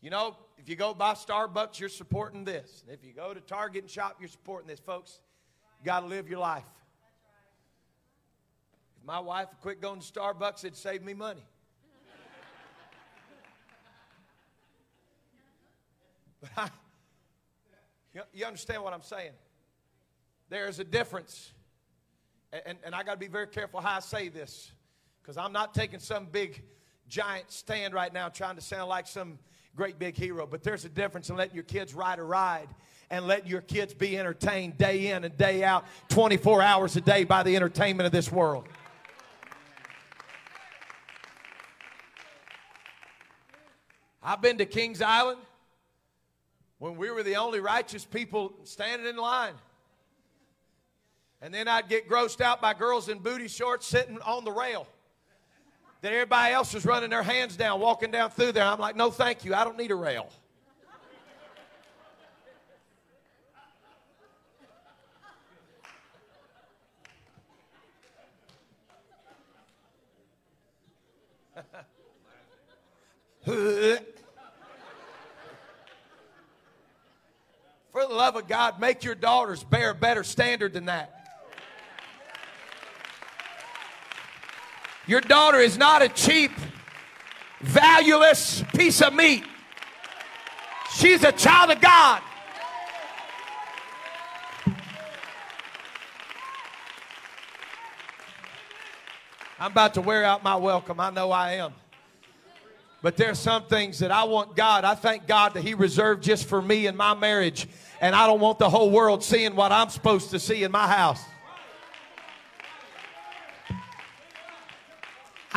You know, if you go buy Starbucks, you're supporting this. And If you go to Target and shop, you're supporting this. Folks, you got to live your life. If my wife quit going to Starbucks, it'd save me money. [LAUGHS] but I, you understand what I'm saying? There's a difference. And, and I got to be very careful how I say this because I'm not taking some big giant stand right now trying to sound like some great big hero. But there's a difference in letting your kids ride a ride and letting your kids be entertained day in and day out, 24 hours a day by the entertainment of this world. I've been to Kings Island when we were the only righteous people standing in line. And then I'd get grossed out by girls in booty shorts sitting on the rail that everybody else was running their hands down, walking down through there. I'm like, no, thank you. I don't need a rail. [LAUGHS] For the love of God, make your daughters bear a better standard than that. Your daughter is not a cheap, valueless piece of meat. She's a child of God. I'm about to wear out my welcome. I know I am. But there's some things that I want God. I thank God that He reserved just for me and my marriage. And I don't want the whole world seeing what I'm supposed to see in my house.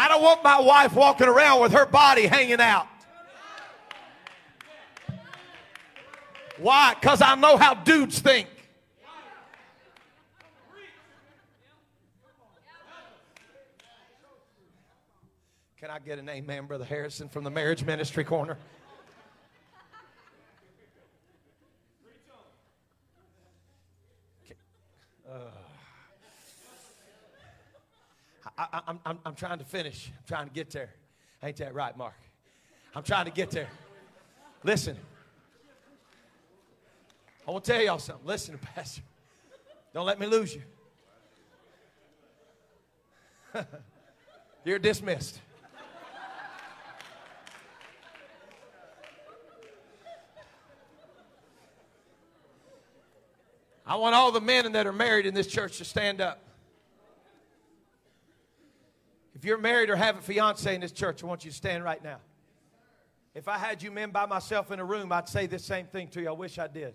I don't want my wife walking around with her body hanging out. Why? Because I know how dudes think. Can I get an amen, Brother Harrison, from the marriage ministry corner? I, I'm, I'm, I'm trying to finish. I'm trying to get there. Ain't that right, Mark? I'm trying to get there. Listen. I want to tell y'all something. Listen, Pastor. Don't let me lose you. [LAUGHS] You're dismissed. I want all the men that are married in this church to stand up. If you're married or have a fiance in this church, I want you to stand right now. If I had you men by myself in a room, I'd say this same thing to you. I wish I did.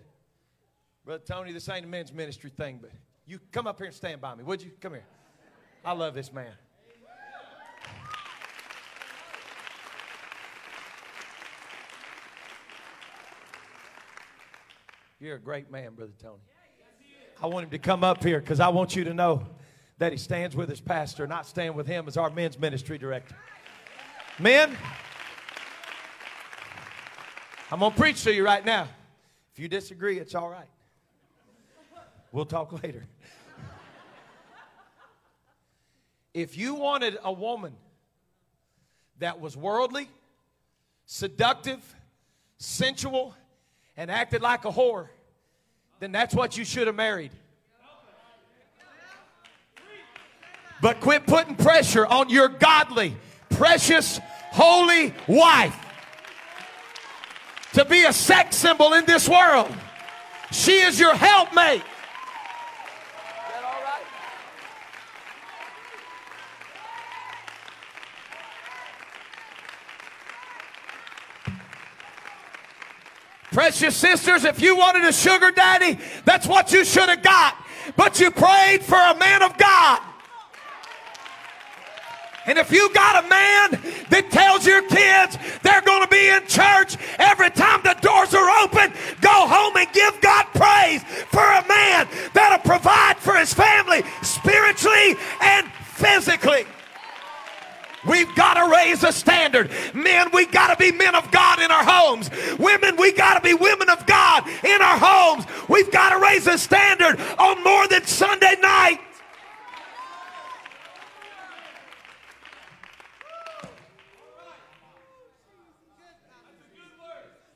Brother Tony, this ain't a men's ministry thing, but you come up here and stand by me, would you? Come here. I love this man. You're a great man, Brother Tony. I want him to come up here because I want you to know that he stands with his pastor, not stand with him as our men's ministry director. Men, I'm going to preach to you right now. If you disagree, it's all right. We'll talk [LAUGHS] later. If you wanted a woman that was worldly, seductive, sensual, and acted like a whore, then that's what you should have married. But quit putting pressure on your godly, precious, holy wife to be a sex symbol in this world. She is your helpmate. Precious sisters, if you wanted a sugar daddy, that's what you should have got. But you prayed for a man of God. And if you got a man that tells your kids they're going to be in church every time the doors are open, go home and give God praise for a man that'll provide for his family spiritually and physically. We've got to raise a standard. Men, We've got to be men of God in our homes. Women, we've got to be women of God in our homes. We've got to raise a standard on more than Sunday night.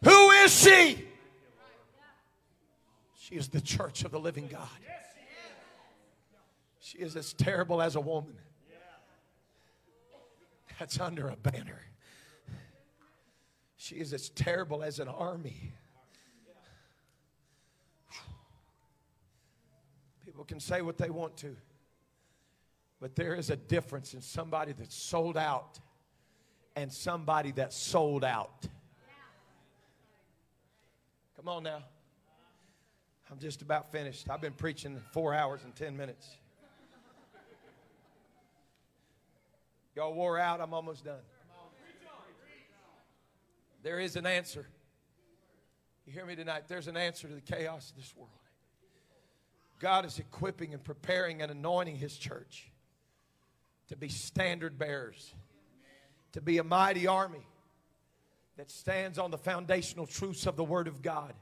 Who is she? She is the church of the living God. She is as terrible as a woman that's under a banner. She is as terrible as an army. People can say what they want to, but there is a difference in somebody that's sold out and somebody that's sold out. Come on now. I'm just about finished. I've been preaching four hours and 10 minutes. Y'all wore out, I'm almost done. There is an answer. You hear me tonight? There's an answer to the chaos of this world. God is equipping and preparing and anointing His church to be standard bearers, to be a mighty army that stands on the foundational truths of the Word of God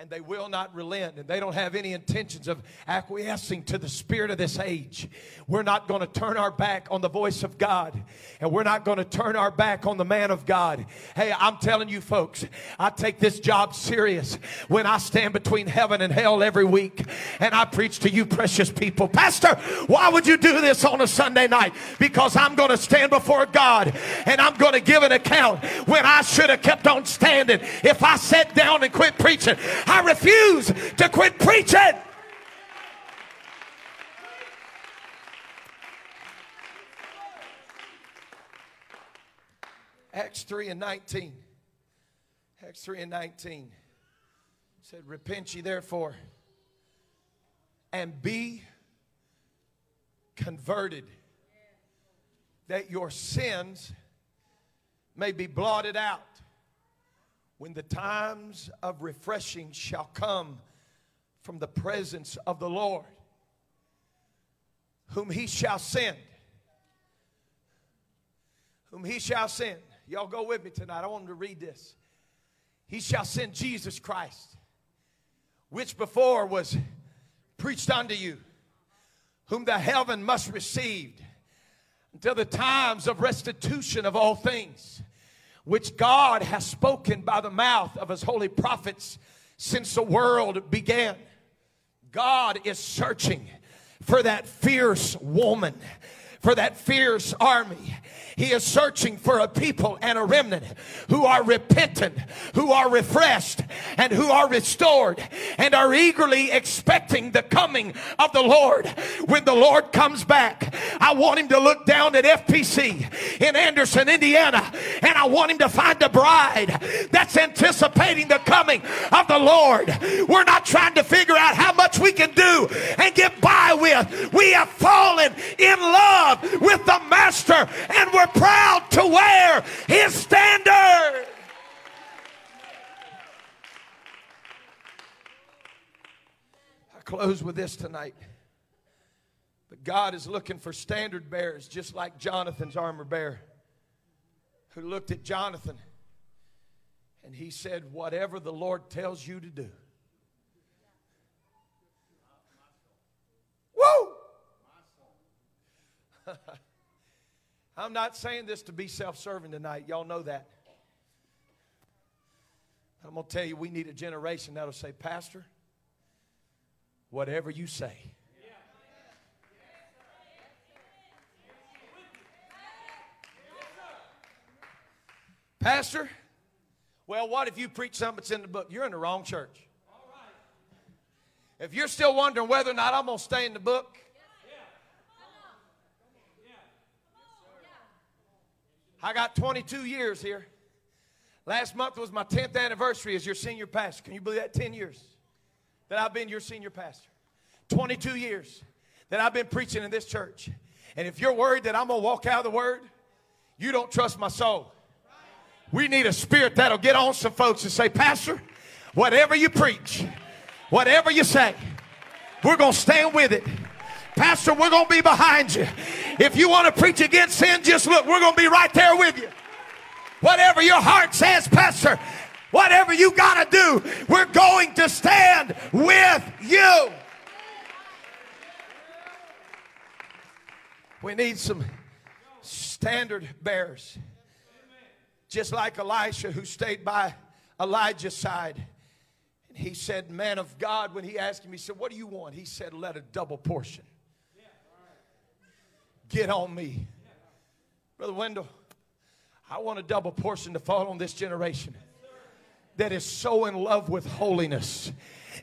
and they will not relent and they don't have any intentions of acquiescing to the spirit of this age. We're not going to turn our back on the voice of God and we're not going to turn our back on the man of God. Hey, I'm telling you folks, I take this job serious when I stand between heaven and hell every week and I preach to you precious people. Pastor, why would you do this on a Sunday night? Because I'm going to stand before God and I'm going to give an account when I should have kept on standing. If I sat down and quit preaching, I refuse to quit preaching. Acts 3 and 19. Acts 3 and 19 said, Repent ye therefore and be converted, that your sins may be blotted out when the times of refreshing shall come from the presence of the Lord, whom he shall send. Whom he shall send. Y'all go with me tonight. I want to read this. He shall send Jesus Christ, which before was preached unto you, whom the heaven must receive until the times of restitution of all things, which God has spoken by the mouth of his holy prophets since the world began. God is searching for that fierce woman for that fierce army. He is searching for a people and a remnant who are repentant, who are refreshed, and who are restored, and are eagerly expecting the coming of the Lord. When the Lord comes back, I want him to look down at FPC in Anderson, Indiana, and I want him to find a bride that's anticipating the coming of the Lord. We're not trying to figure out how much we can do and get by with. We have fallen in love with the Master, and we're proud to wear his standard. I close with this tonight. But God is looking for standard bearers, just like Jonathan's armor bearer, who looked at Jonathan and he said, Whatever the Lord tells you to do. I'm not saying this to be self serving tonight. Y'all know that. I'm going to tell you, we need a generation that'll say, Pastor, whatever you say. Pastor, well, what if you preach something that's in the book? You're in the wrong church. If you're still wondering whether or not I'm going to stay in the book, I got 22 years here. Last month was my 10th anniversary as your senior pastor. Can you believe that? 10 years that I've been your senior pastor. 22 years that I've been preaching in this church. And if you're worried that I'm going to walk out of the word, you don't trust my soul. We need a spirit that'll get on some folks and say, Pastor, whatever you preach, whatever you say, we're going to stand with it. Pastor, we're going to be behind you. If you want to preach against sin, just look, we're going to be right there with you. Whatever your heart says, Pastor, whatever you got to do, we're going to stand with you. We need some standard bearers. Just like Elisha, who stayed by Elijah's side. And he said, Man of God, when he asked him, he said, What do you want? He said, Let a double portion get on me. Brother Wendell, I want a double portion to fall on this generation that is so in love with holiness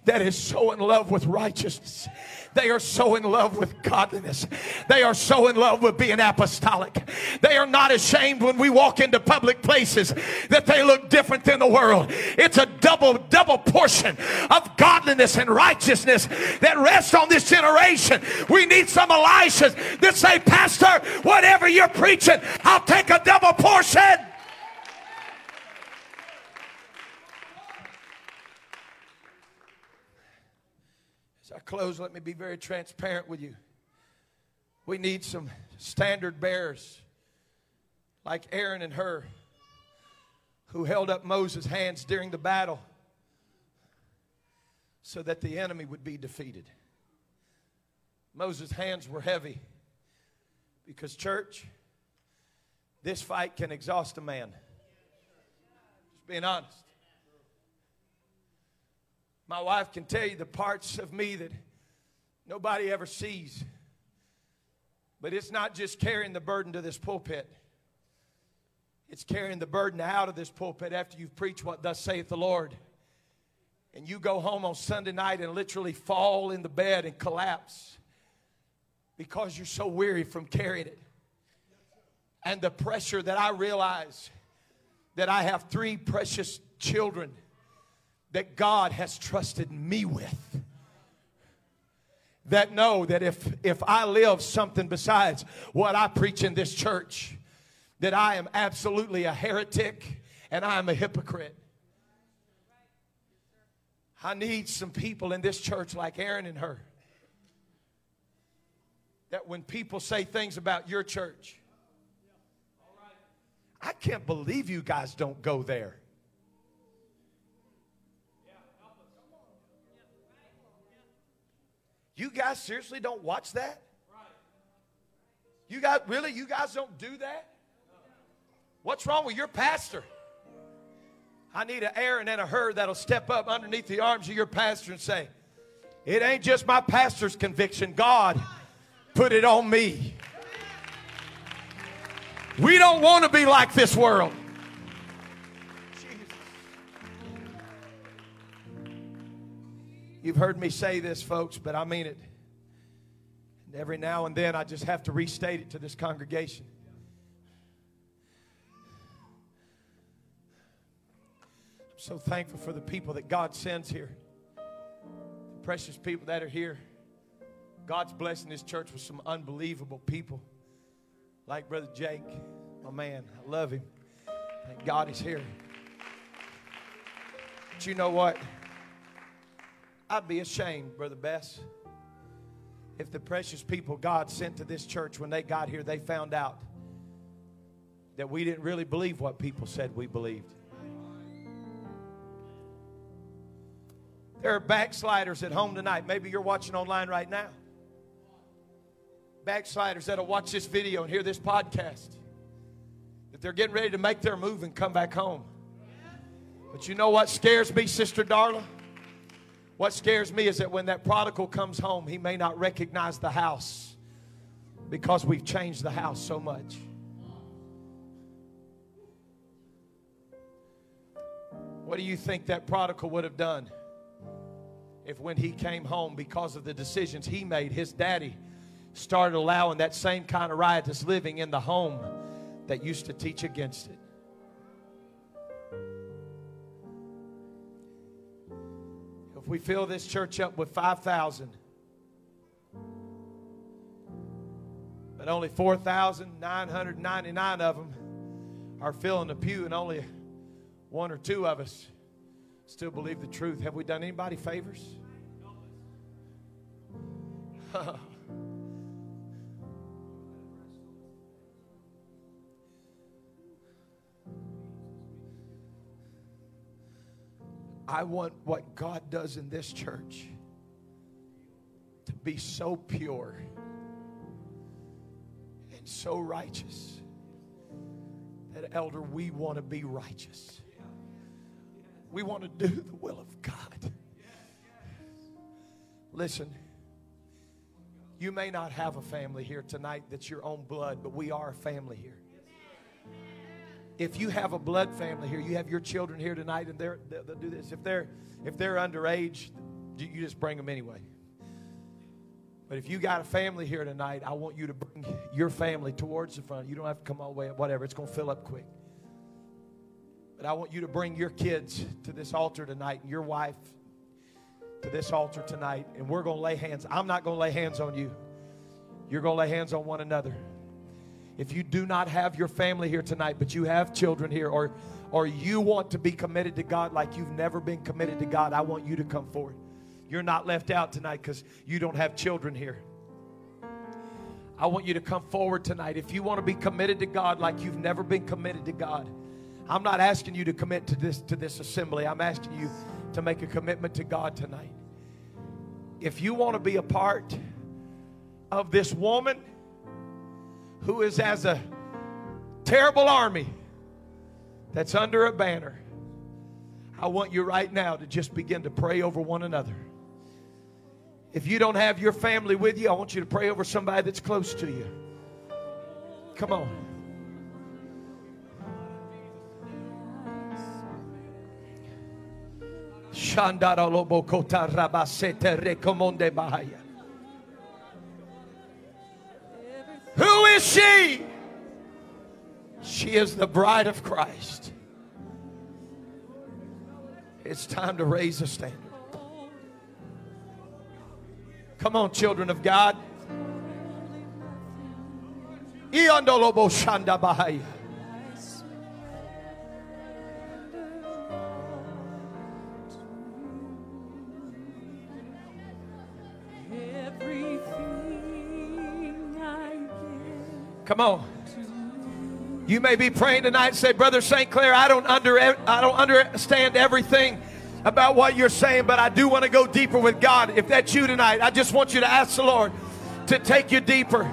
that is so in love with righteousness. They are so in love with godliness. They are so in love with being apostolic. They are not ashamed when we walk into public places that they look different than the world. It's a double, double portion of godliness and righteousness that rests on this generation. We need some Elishas that say, Pastor, whatever you're preaching, I'll take a double portion. Close, let me be very transparent with you. We need some standard bearers like Aaron and Hur who held up Moses' hands during the battle so that the enemy would be defeated. Moses' hands were heavy because, church, this fight can exhaust a man. Just being honest. My wife can tell you the parts of me that nobody ever sees. But it's not just carrying the burden to this pulpit. It's carrying the burden out of this pulpit after you've preached what thus saith the Lord. And you go home on Sunday night and literally fall in the bed and collapse because you're so weary from carrying it. And the pressure that I realize that I have three precious children that God has trusted me with. That know that if, if I live something besides what I preach in this church, that I am absolutely a heretic and I am a hypocrite. I need some people in this church like Aaron and Hur. That when people say things about your church, I can't believe you guys don't go there. You guys seriously don't watch that? You guys, really? You guys don't do that? What's wrong with your pastor? I need an Aaron and a Hur that'll step up underneath the arms of your pastor and say, It ain't just my pastor's conviction. God put it on me. We don't want to be like this world. You've heard me say this, folks, but I mean it. And every now and then I just have to restate it to this congregation. I'm so thankful for the people that God sends here, the precious people that are here. God's blessing this church with some unbelievable people, like Brother Jake, my man. I love him. Thank God he's here. But you know what? I'd be ashamed, Brother Bess, if the precious people God sent to this church, when they got here, they found out that we didn't really believe what people said we believed. There are backsliders at home tonight. Maybe you're watching online right now. Backsliders that'll watch this video and hear this podcast. That they're getting ready to make their move and come back home. But you know what scares me, Sister Darla? What scares me is that when that prodigal comes home, he may not recognize the house because we've changed the house so much. What do you think that prodigal would have done if, when he came home, because of the decisions he made, his daddy started allowing that same kind of riotous living in the home that used to teach against it? If we fill this church up with 5,000, but only 4,999 of them are filling the pew, and only one or two of us still believe the truth. Have we done anybody favors? [LAUGHS] I want what God does in this church to be so pure and so righteous that, Elder, we want to be righteous. We want to do the will of God. Listen, you may not have a family here tonight that's your own blood, but we are a family here if you have a blood family here, you have your children here tonight, and they're, they'll, do this. If they're if they're underage, you just bring them anyway. But if you got a family here tonight, I want you to bring your family towards the front. You don't have to come all the way up, whatever. It's going to fill up quick. But I want you to bring your kids to this altar tonight and your wife to this altar tonight. And we're going to lay hands. I'm not going to lay hands on you. You're going to lay hands on one another if you do not have your family here tonight, but you have children here, or, or you want to be committed to God like you've never been committed to God, I want you to come forward. You're not left out tonight because you don't have children here. I want you to come forward tonight. If you want to be committed to God like you've never been committed to God, I'm not asking you to commit to this to this assembly. I'm asking you to make a commitment to God tonight. If you want to be a part of this woman who is as a terrible army that's under a banner, I want you right now to just begin to pray over one another. If you don't have your family with you, I want you to pray over somebody that's close to you. Come on. Rabasete rekomonde bahaya. Who is she? She is the bride of Christ. It's time to raise a standard. Come on, children of God. Come on. You may be praying tonight say, Brother St. Clair, I don't, under, I don't understand everything about what you're saying, but I do want to go deeper with God. If that's you tonight, I just want you to ask the Lord to take you deeper.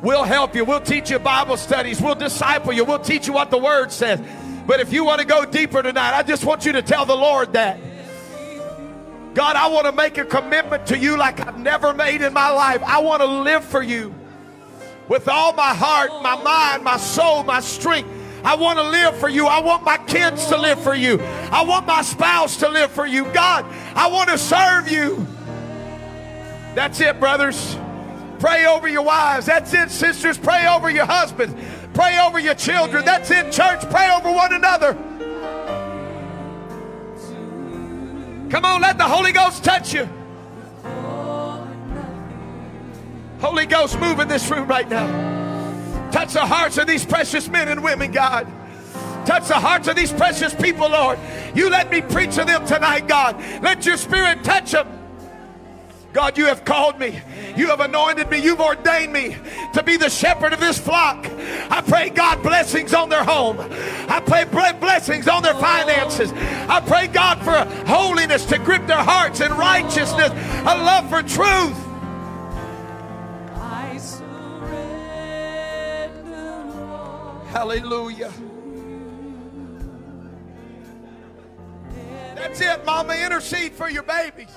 We'll help you. We'll teach you Bible studies. We'll disciple you. We'll teach you what the Word says. But if you want to go deeper tonight, I just want you to tell the Lord that. God, I want to make a commitment to you like I've never made in my life. I want to live for you with all my heart, my mind, my soul, my strength. I want to live for you. I want my kids to live for you. I want my spouse to live for you. God, I want to serve you. That's it, brothers. Pray over your wives. That's it, sisters. Pray over your husbands. Pray over your children. That's it, church. Pray over one another. Come on, let the Holy Ghost touch you. Holy Ghost, move in this room right now. Touch the hearts of these precious men and women, God. Touch the hearts of these precious people, Lord. You let me preach to them tonight, God. Let your spirit touch them. God, you have called me. You have anointed me. You've ordained me to be the shepherd of this flock. I pray, God, blessings on their home. I pray blessings on their finances. I pray, God, for holiness to grip their hearts and righteousness, a love for truth. Hallelujah. That's it, Mama. Intercede for your babies.